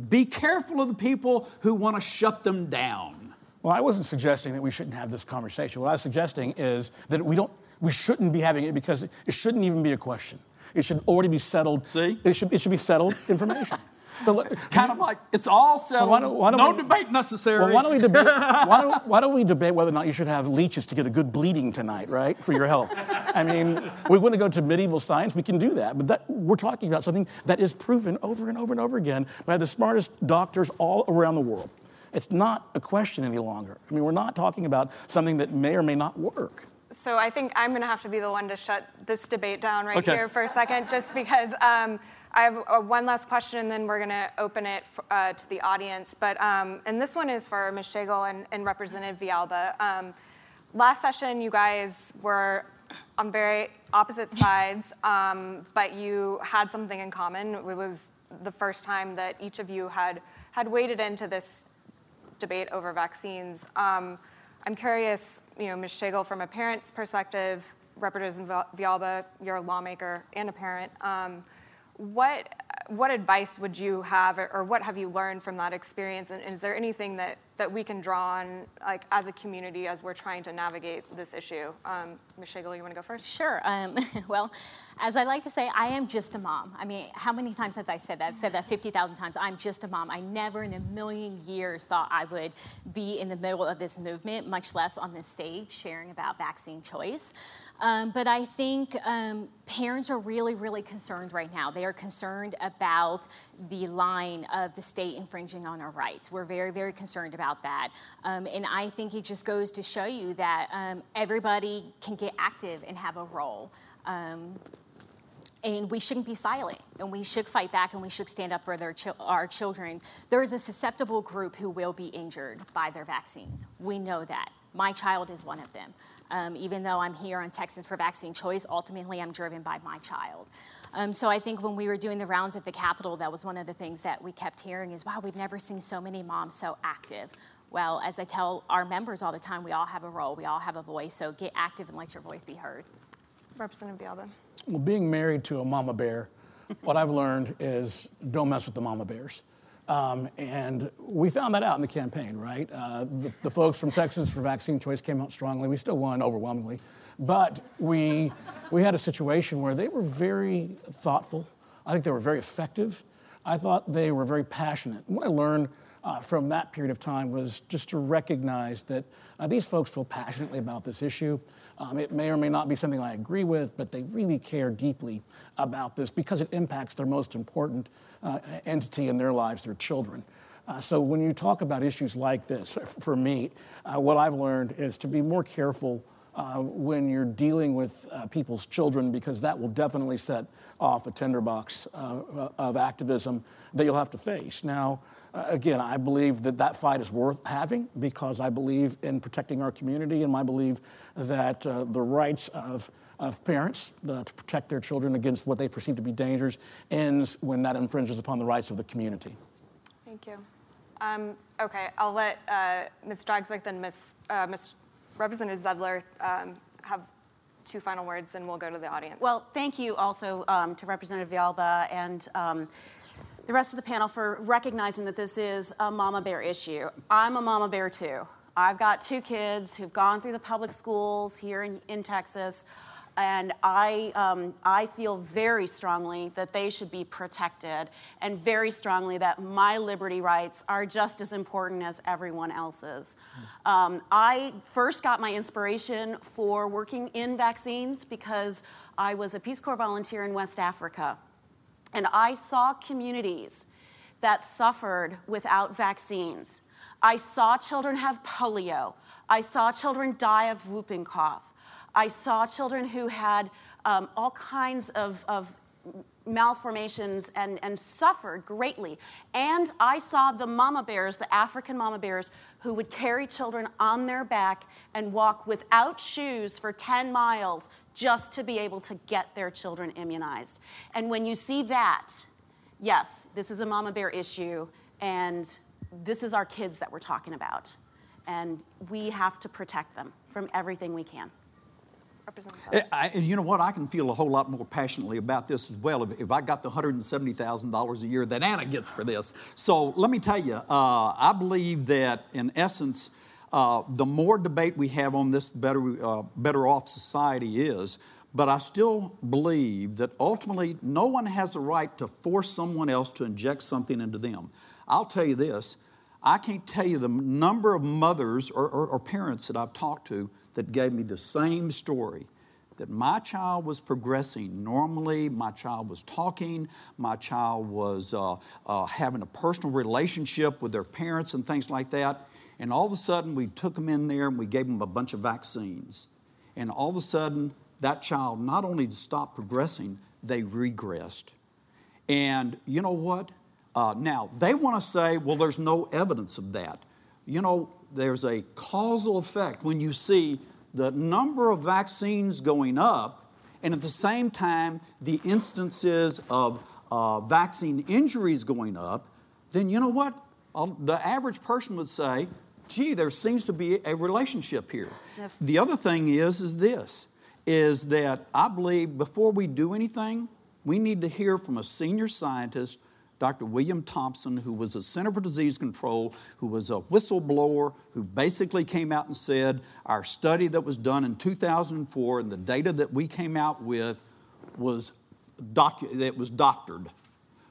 Be careful of the people who want to shut them down. Well, I wasn't suggesting that we shouldn't have this conversation. What I was suggesting is that we don't, we shouldn't be having it because it shouldn't even be a question. It should already be settled. See? It should, it should be settled information. [LAUGHS] So, kind of like it's all settled. So why don't, why don't no we, debate necessary. Well, why don't we debate? [LAUGHS] why, don't, why don't we debate whether or not you should have leeches to get a good bleeding tonight, right, for your health? I mean, we wouldn't go to medieval science. We can do that, but that, we're talking about something that is proven over and over and over again by the smartest doctors all around the world. It's not a question any longer. I mean, we're not talking about something that may or may not work. So I think I'm going to have to be the one to shut this debate down right okay. here for a second, just because um, I have a, one last question, and then we're going to open it uh, to the audience. But um, and this one is for Ms. Schlegel and, and Representative Villalba. Um, last session, you guys were on very opposite sides, um, but you had something in common. It was the first time that each of you had had waded into this debate over vaccines. Um, I'm curious, you know, Ms. Schlegel, from a parent's perspective, Representative Villalba, you're a lawmaker and a parent. Um, what what advice would you have, or, what have you learned from that experience? And is there anything that, that we can draw on, like as a community, as we're trying to navigate this issue? Um, Ms. Schlegel, you want to go first? Sure. Um, [LAUGHS] well, as I like to say, I am just a mom. I mean, how many times have I said that? I've said that 50,000 times. I'm just a mom. I never in a million years thought I would be in the middle of this movement, much less on this stage sharing about vaccine choice. Um, but I think um, parents are really, really concerned right now. They are concerned about the line of the state infringing on our rights. We're very, very concerned about that. Um, and I think it just goes to show you that um, everybody can get active and have a role. Um, and we shouldn't be silent and we should fight back and we should stand up for their our children there is a susceptible group who will be injured by their vaccines we know that my child is one of them um, even though I'm here on Texans for Vaccine Choice, ultimately I'm driven by my child. Um, so I think when we were doing the rounds at the Capitol, that was one of the things that we kept hearing is, wow, we've never seen so many moms so active. Well, as I tell our members all the time, we all have a role, we all have a voice, so get active and let your voice be heard. Representative Villalba. Well, being married to a mama bear, what I've learned is don't mess with the mama bears. Um, and we found that out in the campaign, right? Uh, the, the, folks from Texas for Vaccine Choice came out strongly. We still won overwhelmingly. But we, we had a situation where they were very thoughtful. I think they were very effective. I thought they were very passionate. what I learned uh, from that period of time was just to recognize that uh, these folks feel passionately about this issue. Um, it may or may not be something I agree with, but they really care deeply about this because it impacts their most important uh, entity in their lives, their children. Uh, so when you talk about issues like this, for me, uh, what I've learned is to be more careful uh, when you're dealing with uh, people's children because that will definitely set off a tinderbox uh, of activism that you'll have to face. Now, again, I believe that that fight is worth having because I believe in protecting our community and I believe that the rights of of parents uh, to protect their children against what they perceive to be dangers ends when that infringes upon the rights of the community. Thank you. Um, okay, I'll let uh, Ms. Dragsbaek and Ms. Uh, Ms. Representative Zedler um, have two final words, and we'll go to the audience. Well, thank you also um, to Representative Villalba and um, the rest of the panel for recognizing that this is a mama bear issue. I'm a mama bear too. I've got two kids who've gone through the public schools here in, in Texas. And I, um, I feel very strongly that they should be protected, and very strongly that my liberty rights are just as important as everyone else's. Um, I first got my inspiration for working in vaccines because I was a Peace Corps volunteer in West Africa. And I saw communities that suffered without vaccines. I saw children have polio. I saw children die of whooping cough. I saw children who had um, all kinds of, of malformations and, and suffered greatly. And I saw the mama bears, the African mama bears, who would carry children on their back and walk without shoes for 10 miles just to be able to get their children immunized. And when you see that, yes, this is a mama bear issue, and this is our kids that we're talking about. And we have to protect them from everything we can. Eh, I, and you know what? I can feel a whole lot more passionately about this as well if, if I got the $170,000 a year that Anna gets for this. So let me tell you, uh, I believe that in essence, uh, the more debate we have on this, better, uh, better off society is. But I still believe that ultimately no one has the right to force someone else to inject something into them. I'll tell you this I can't tell you the number of mothers or, or, or parents that I've talked to that gave me the same story that my child was progressing normally, my child was talking, my child was uh, uh, having a personal relationship with their parents and things like that. And all of a sudden, we took them in there and we gave them a bunch of vaccines. And all of a sudden, that child not only stopped progressing, they regressed. And you know what? Uh, now, they want to say, well, there's no evidence of that. You know, there's a causal effect when you see the number of vaccines going up, and at the same time, the instances of uh, vaccine injuries going up, then you know what? the average person would say, gee, there seems to be a relationship here. The other thing is, is this, is that I believe before we do anything, we need to hear from a senior scientist Dr. William Thompson, who was a Center for Disease Control, who was a whistleblower, who basically came out and said, Our study that was done in 2004 and the data that we came out with was, docu- that was doctored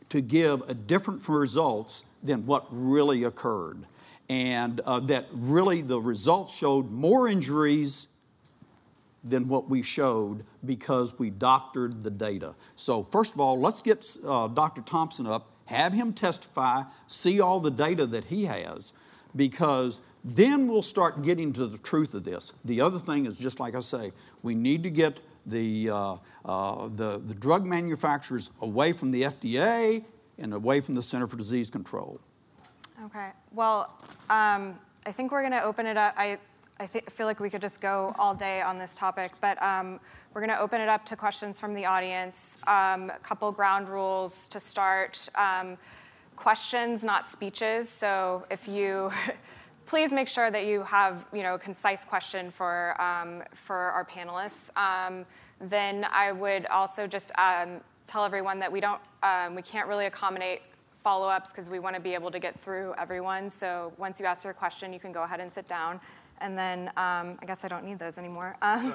to give a different results than what really occurred. And uh, that really the results showed more injuries than what we showed because we doctored the data. So, first of all, let's get uh, Dr. Thompson up have him testify, see all the data that he has, because then we'll start getting to the truth of this. The other thing is just like I say, we need to get the, uh, uh, the, the drug manufacturers away from the FDA and away from the Center for Disease Control. Okay. Well, um, I think we're going to open it up. I, I th- feel like we could just go all day on this topic, but um, we're going to open it up to questions from the audience. Um, a couple ground rules to start. Um, questions, not speeches. So if you [LAUGHS] please make sure that you have you know a concise question for um, for our panelists. Um, then I would also just um, tell everyone that we don't we can't really accommodate follow-ups because we want to be able to get through everyone. So once you ask your question, you can go ahead and sit down. And then um, I guess I don't need those anymore. [LAUGHS] Um,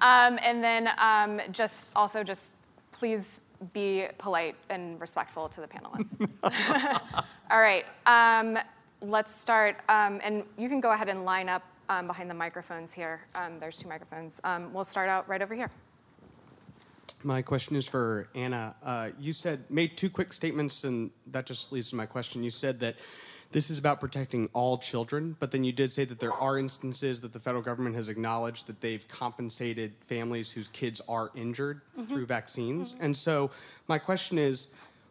um, and then um, just also just please be polite and respectful to the panelists. [LAUGHS] All right, um, let's start. Um, and you can go ahead and line up behind the microphones here. there's two microphones. we'll start out right over here. My question is for Anna. Uh, you said made two quick statements, and that just leads to my question. You said that this is about protecting all children, but then you did say that there are instances that the federal government has acknowledged that they've compensated families whose kids are injured mm-hmm. through vaccines. Mm-hmm. And so, my question is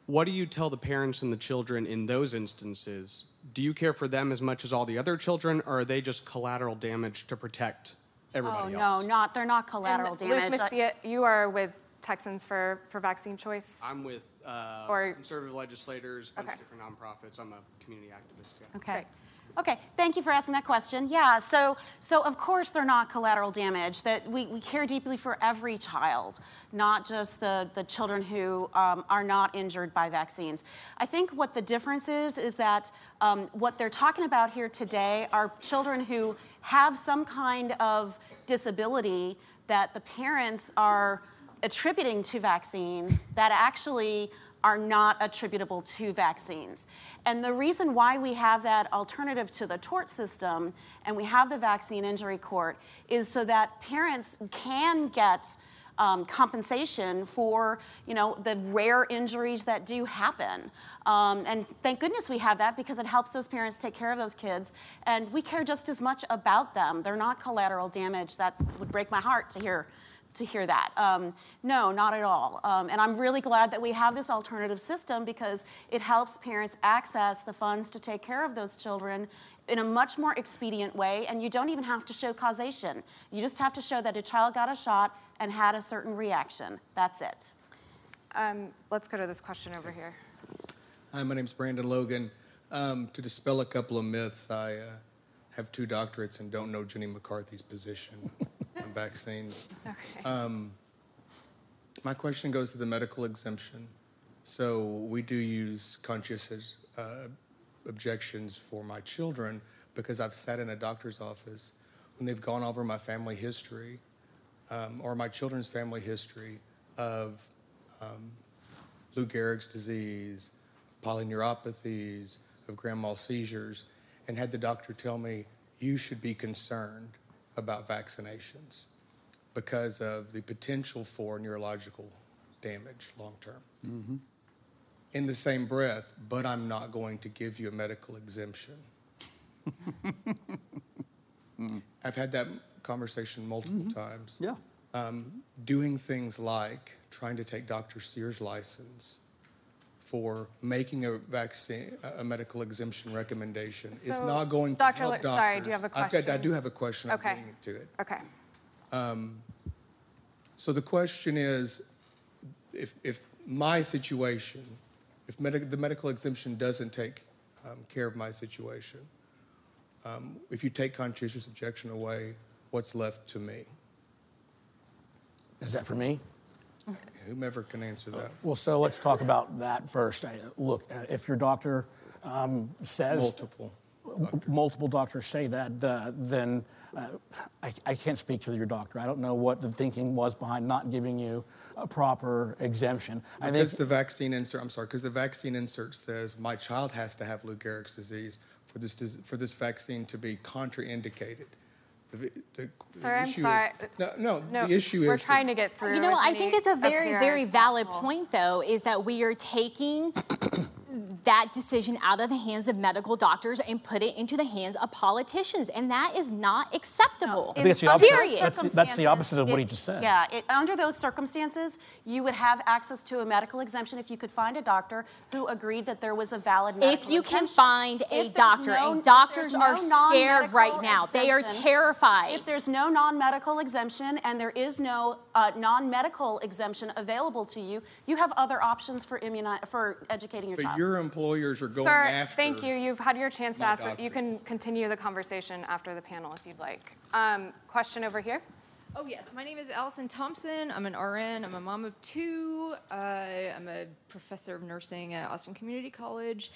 what do you tell the parents and the children in those instances? Do you care for them as much as all the other children, or are they just collateral damage to protect everybody oh, else? no, not they're not collateral and damage. Luke Macias, you are with Texans for, for Vaccine Choice? I'm with uh, or, conservative legislators, a bunch okay. of different nonprofits. I'm a community activist. Yeah. Okay. Great. Okay, thank you for asking that question. Yeah, so so of course they're not collateral damage. That we, we care deeply for every child, not just the, the children who um, are not injured by vaccines. I think what the difference is is that um, what they're talking about here today are children who have some kind of disability that the parents are attributing to vaccines that actually are not attributable to vaccines. And the reason why we have that alternative to the tort system and we have the vaccine injury court is so that parents can get um, compensation for you know the rare injuries that do happen. Um, and thank goodness we have that because it helps those parents take care of those kids. And we care just as much about them. They're not collateral damage. That would break my heart to hear to hear that. Um, no, not at all. Um, and I'm really glad that we have this alternative system because it helps parents access the funds to take care of those children in a much more expedient way. And you don't even have to show causation. You just have to show that a child got a shot and had a certain reaction. That's it. Um, let's go to this question over here. Hi, my name's Brandon Logan. Um, to dispel a couple of myths, I uh, have two doctorates and don't know Jenny McCarthy's position [LAUGHS] on vaccines. Okay. Um, my question goes to the medical exemption. So we do use conscientious uh, objections for my children because I've sat in a doctor's office when they've gone over my family history um, or my children's family history of um, Lou Gehrig's disease, polyneuropathies, of grand mal seizures, and had the doctor tell me, you should be concerned about vaccinations because of the potential for neurological damage long term. Mm-hmm. In the same breath, but I'm not going to give you a medical exemption. [LAUGHS] I've had that conversation multiple times. Yeah. Um, doing things like trying to take Dr. Sears' license for making a vaccine, a medical exemption recommendation is So, not going to help Li- doctors. sorry, do you have a I've got, I do have a question. I'm Okay. getting to it. Okay. So the question is, if, if my situation, if medi- the medical exemption doesn't take um, care of my situation, um, if you take conscientious objection away, what's left to me? Is that for me? Whomever can answer that. Well, so let's talk about that first. I- Look, uh, if your doctor um, says Multiple. multiple doctors say that, uh, then uh, I, I can't speak to your doctor. I don't know what the thinking was behind not giving you a proper exemption. I think Because the vaccine insert, I'm sorry, because the vaccine insert says my child has to have Lou Gehrig's disease for this, dis- for this vaccine to be contraindicated. The, vi- the, the Sir, I'm issue is- sorry. No, no, No, the issue is. we're that- trying to get through. You know, as I think it's a very, very valid possible. point, though, is that we are taking [COUGHS] that decision out of the hands of medical doctors and put it into the hands of politicians, and that is not acceptable. I think that's the opposite. Period. That's the, that's the opposite of what he just said. Yeah, it, under those circumstances, you would have access to a medical exemption if you could find a doctor who agreed that there was a valid medical If you can find a If doctor, no- and doctors there's are no scared right now, they are terrified. If there's no non-medical exemption and there is no uh, non-medical exemption available to you, you have other options for immuni- for educating your But child. Your employers are going Sir, after. thank you. You've had your chance to ask. it. You can continue the conversation after the panel if you'd like. Um, question over here. Oh, yes. My name is Allison Thompson. I'm an RN. I'm a mom of two. Uh, I'm a professor of nursing at Austin Community College.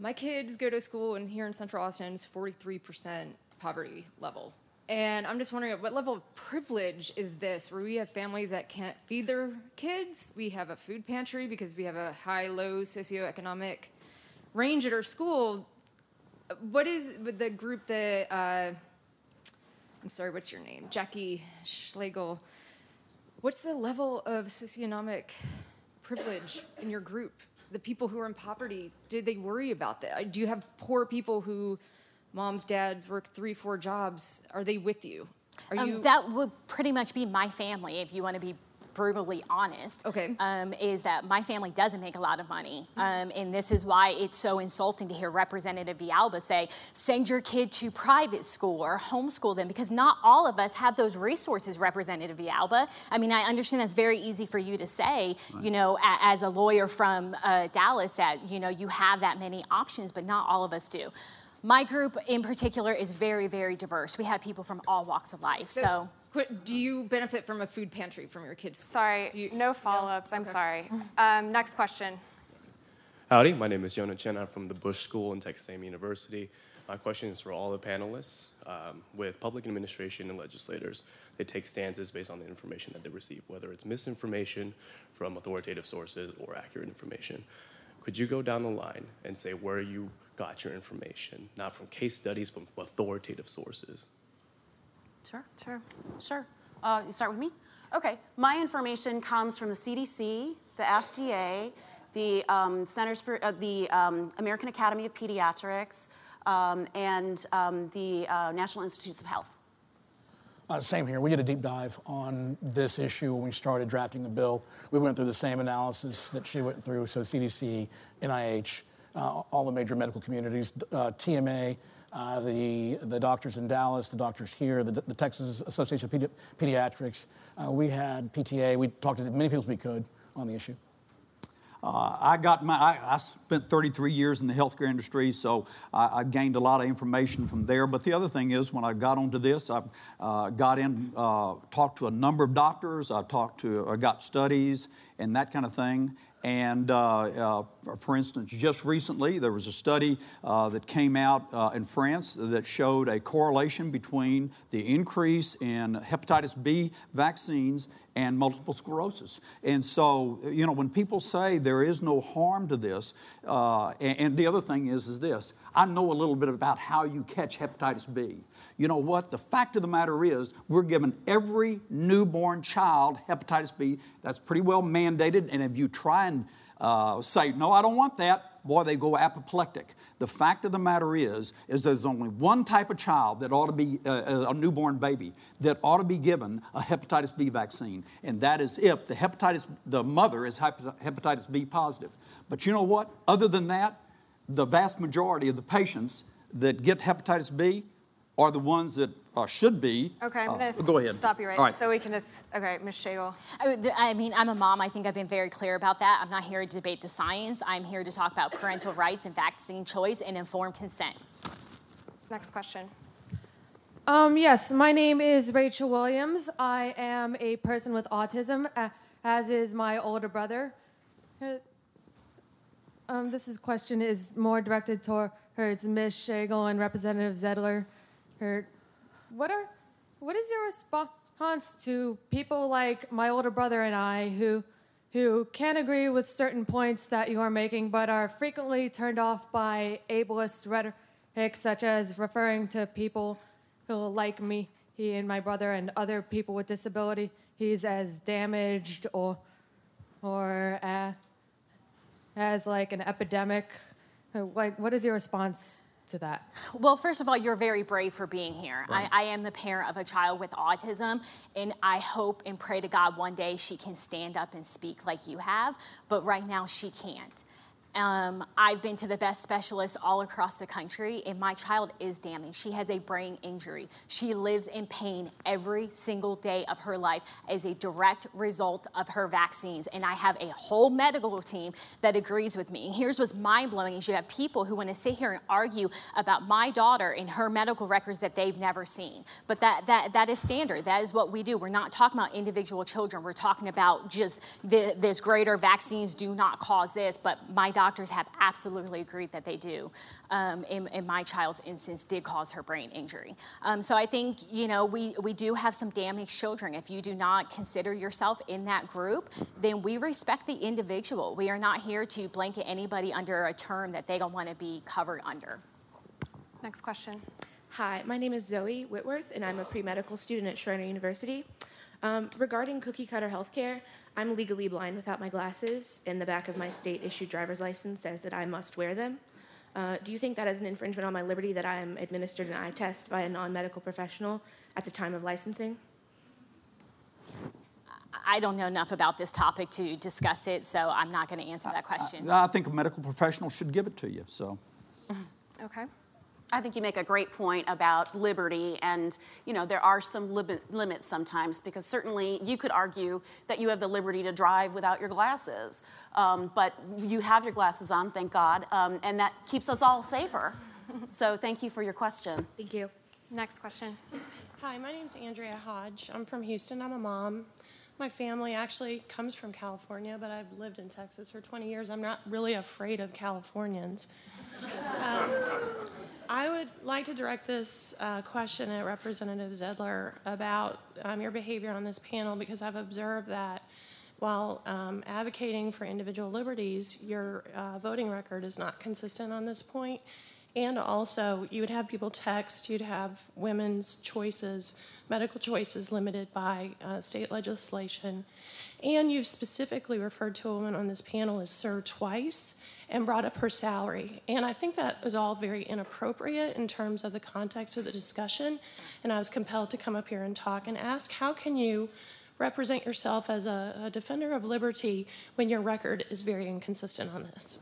My kids go to school and here in Central Austin. It's 43% poverty level. And I'm just wondering what level of privilege is this where we have families that can't feed their kids? We have a food pantry because we have a high low socioeconomic range at our school. What is the group that uh, I'm sorry, what's your name? Jackie Schlegel. What's the level of socioeconomic privilege in your group? The people who are in poverty, did they worry about that? Do you have poor people who moms, dads work three, four jobs? Are they with you? Are Um, you that would pretty much be my family, if you want to be brutally honest. Okay. Um, is that my family doesn't make a lot of money, um, and this is why it's so insulting to hear Representative Villalba say, "Send your kid to private school or homeschool them," because not all of us have those resources. Representative Villalba. I mean, I understand that's very easy for you to say, you know, a, as a lawyer from uh, Dallas, that you know you have that many options, but not all of us do. My group in particular is very, very diverse. We have people from all walks of life. So, Qu- do you benefit from a food pantry from your kids? Sorry, Do you- no follow-ups. I'm Okay. sorry. [LAUGHS] Um, next question. Howdy, my name is Jonah Chen. I'm from the Bush School in Texas A&M University. My question is for all the panelists. Um, with public administration and legislators, they take stances based on the information that they receive, whether it's misinformation from authoritative sources or accurate information. Could you go down the line and say where you got your information, not from case studies, but from authoritative sources? Sure, sure, sure. Uh, you start with me? Okay. My information comes from the CDC, the FDA, the um, Centers for uh, the um, American Academy of Pediatrics, um, and um, the uh, National Institutes of Health. Uh, same here. We did a deep dive on this issue when we started drafting the bill. We went through the same analysis that she went through. So CDC, NIH, all the major medical communities, uh, TMA, uh, the, the doctors in Dallas, the doctors here, the, the Texas Association of Pedi- Pediatrics. Uh, we had PTA. We talked to as many people as we could on the issue. Uh, I got my, I, I, spent 33 years in the healthcare industry, so I, I, gained a lot of information from there. But the other thing is, when I got onto this, I uh, got in, uh, talked to a number of doctors, I talked to, I got studies and that kind of thing. And uh, uh, for instance, just recently there was a study uh, that came out uh, in France that showed a correlation between the increase in hepatitis B vaccines and multiple sclerosis. And so, you know, when people say there is no harm to this, uh, and, and the other thing is, is this I know a little bit about how you catch hepatitis B. You know what? The fact of the matter is, we're giving every newborn child hepatitis B. That's pretty well mandated. And if you try and uh, say, no, I don't want that, boy, they go apoplectic. The fact of the matter is, is there's only one type of child that ought to be uh, uh a newborn baby that ought to be given a hepatitis B vaccine, and that is if the hepatitis, the mother is hepatitis B positive. But you know what? Other than that, the vast majority of the patients that get hepatitis B are the ones that uh, should be. Okay, I'm uh, going go to ahead. stop you right, right. so we can just. Okay, Ms. Schlegel. I, I mean, I'm a mom. I think I've been very clear about that. I'm not here to debate the science. I'm here to talk about parental rights and vaccine choice and informed consent. Next question. Um, yes, my name is Rachel Williams. I am a person with autism, as is my older brother. Um, this is question is more directed towards Ms. Schlegel and Representative Zedler. What are, what is your response to people like my older brother and I who, who can agree with certain points that you are making, but are frequently turned off by ableist rhetoric, such as referring to people who like me, he and my brother, and other people with disability, he's as damaged or, or uh, as like an epidemic. Like, what is your response to that? Well, first of all, you're very brave for being here. Right. I, I, am the parent of a child with autism, and I hope and pray to God one day she can stand up and speak like you have, but right now she can't. Um, I've been to the best specialists all across the country, and my child is damaged. She has a brain injury. She lives in pain every single day of her life as a direct result of her vaccines. And I have a whole medical team that agrees with me. And here's what's mind blowing: is you have people who want to sit here and argue about my daughter and her medical records that they've never seen. But that that that is standard. That is what we do. We're not talking about individual children. We're talking about just the, this greater vaccines do not cause this. But my daughter doctors have absolutely agreed that they do. Um, in, in, my child's instance, did cause her brain injury. Um, so I think you know we we do have some damaged children. If you do not consider yourself in that group, then we respect the individual. We are not here to blanket anybody under a term that they don't want to be covered under. Next question. Hi, my name is Zoe Whitworth, and I'm a pre medical student at Schreiner University. Um, regarding cookie cutter healthcare, I'm legally blind without my glasses, and the back of my state issued driver's license says that I must wear them. Uh, do you think that is an infringement on my liberty that I am administered an eye test by a non medical professional at the time of licensing? I don't know enough about this topic to discuss it, so I'm not going to answer that question. I, I, think a medical professional should give it to you. So. [LAUGHS] Okay. I think you make a great point about liberty, and you know there are some limits sometimes because certainly you could argue that you have the liberty to drive without your glasses, um, but you have your glasses on, thank God, um, and that keeps us all safer. so thank you for your question. Thank you. Next question. Hi, my name is Andrea Hodge. I'm from Houston. I'm a mom. My family actually comes from California, but I've lived in Texas for 20 years. I'm not really afraid of Californians. Um, I would like to direct this uh, question at Representative Zedler about um, your behavior on this panel because I've observed that while um, advocating for individual liberties, your uh, voting record is not consistent on this point. And also, you would have people text, you'd have women's choices, medical choices limited by uh, state legislation. And you've specifically referred to a woman on this panel as Sir twice. And brought up her salary. And I think that was all very inappropriate in terms of the context of the discussion. And I was compelled to come up here and talk and ask how can you represent yourself as a, a defender of liberty when your record is very inconsistent on this?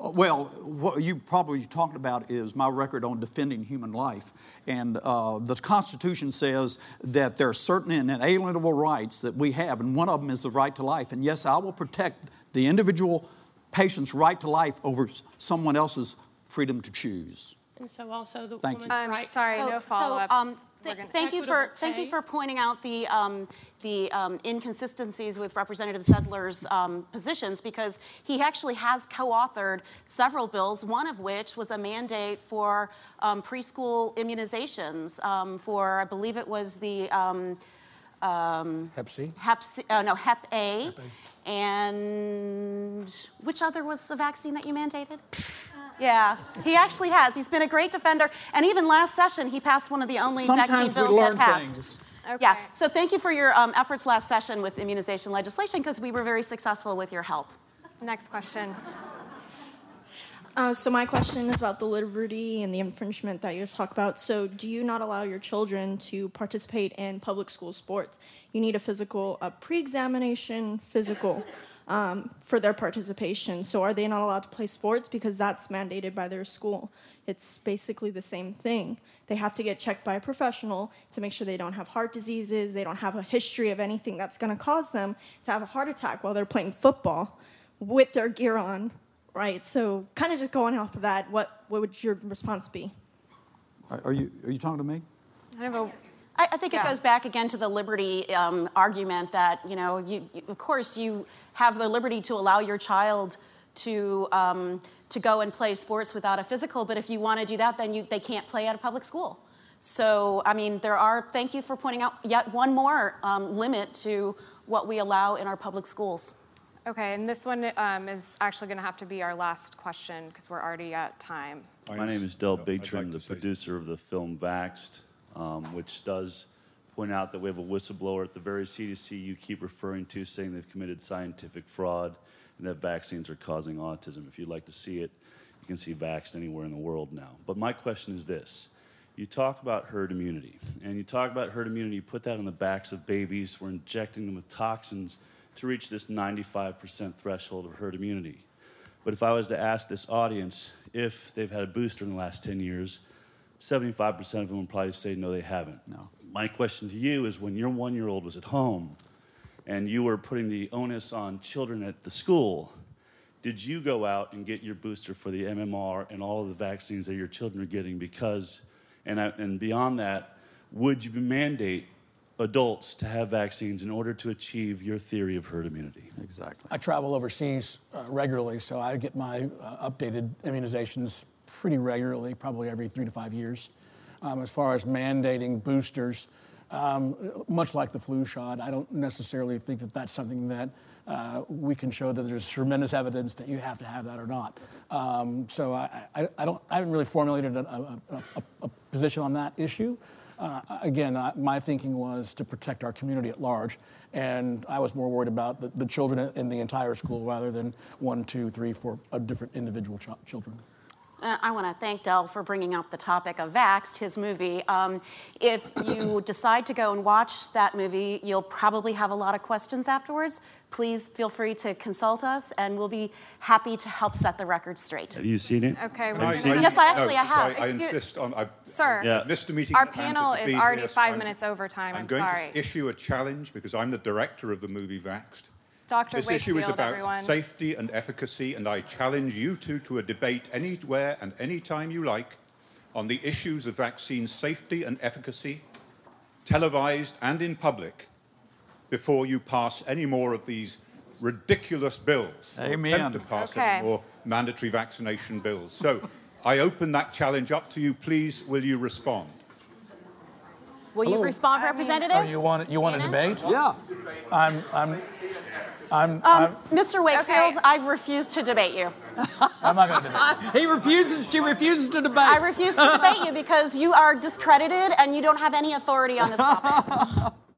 Uh, Well, what you probably talked about is my record on defending human life. And uh, the Constitution says that there are certain inalienable rights that we have, and one of them is the right to life. And yes, I will protect the individual patient's right to life over someone else's freedom to choose. And so also the Thank you. woman's Um, right. sorry, So- no follow-ups. um, th- Thank you for, Equitable thank you for pointing out the, um, the um, inconsistencies with Representative Zedler's um, positions, because he actually has co-authored several bills, one of which was a mandate for um, preschool immunizations um, for, I believe it was the, um, Hep C? Hep C, uh, no, Hep A. And which other was the vaccine that you mandated? Yeah, he actually has. He's been a great defender. And even last session, he passed one of the only vaccine Sometimes we bills learn that passed. things. Yeah, so thank you for your um, efforts last session with immunization legislation because we were very successful with your help. Next question. Uh, so my question is about the liberty and the infringement that you talk about. So do you not allow your children to participate in public school sports? You need a physical, a pre-examination physical um, for their participation. So are they not allowed to play sports because that's mandated by their school? It's basically the same thing. They have to get checked by a professional to make sure they don't have heart diseases, they don't have a history of anything that's going to cause them to have a heart attack while they're playing football with their gear on Right. So, kind of just going off of that, what what would your response be? Are are you, are you talking to me? I have a I, I think it goes back again to the liberty um, argument that you know, you, you, of course, you have the liberty to allow your child to um, to go and play sports without a physical, but if you want to do that, then you, they can't play at a public school. So, I mean, there are. Thank you for pointing out yet one more um, limit to what we allow in our public schools. Okay, and this one um, is actually going to have to be our last question because we're already at time. My name is Del I'd like the say- producer of the film Vaxxed, um, which does point out that we have a whistleblower at the very CDC you keep referring to, saying they've committed scientific fraud and that vaccines are causing autism. If you'd like to see it, you can see Vaxxed anywhere in the world now. But my question is this. You talk about herd immunity, and you talk about herd immunity, you put that on the backs of babies. We're injecting them with toxins to reach this 95% threshold of herd immunity. But if I was to ask this audience if they've had a booster in the last 10 years, 75% of them would probably say no, they haven't. No. My question to you is when your one year old was at home and you were putting the onus on children at the school, did you go out and get your booster for the MMR and all of the vaccines that your children are getting? Because, and, I, and beyond that, would you mandate adults to have vaccines in order to achieve your theory of herd immunity? Exactly. I travel overseas uh, regularly, so I get my uh, updated immunizations pretty regularly, probably every three to five years. Um, as far as mandating boosters, um, much like the flu shot, I don't necessarily think that that's something that uh, we can show that there's tremendous evidence that you have to have that or not. Um, so I, I, I don't, I haven't really formulated a, a, a, a position on that issue. Uh, again, uh, my thinking was to protect our community at large, and I was more worried about the, the children in the entire school rather than one, two, three, four uh, different individual ch- children. Uh, I want to thank Del for bringing up the topic of Vaxxed, his movie. Um, if you decide to go and watch that movie, you'll probably have a lot of questions afterwards. Please feel free to consult us, and we'll be happy to help set the record straight. Have you seen it? Okay, Have we're you it? Yes, I actually no, I have. I, I insist on. I, Sir, Yeah. I missed a meeting. our panel is already here, five I'm- minutes over time. I'm, I'm going sorry. to issue a challenge because I'm the director of the movie Vaxxed. Dr. This issue is about everyone. safety and efficacy, and I challenge you two to a debate anywhere and anytime you like on the issues of vaccine safety and efficacy, televised and in public, before you pass any more of these ridiculous bills. or Amen. attempt to pass Okay. any more mandatory vaccination bills. So I open that challenge up to you. Please, will you respond? Will you respond, Representative? Oh, you want you want a debate? Yeah. I'm I'm I'm Um, I'm, Mr. Wakefield, I refuse to debate you. [LAUGHS] I'm not going to debate. He refuses, she refuses to debate. I refuse to debate you because you are discredited and you don't have any authority on this topic. [LAUGHS]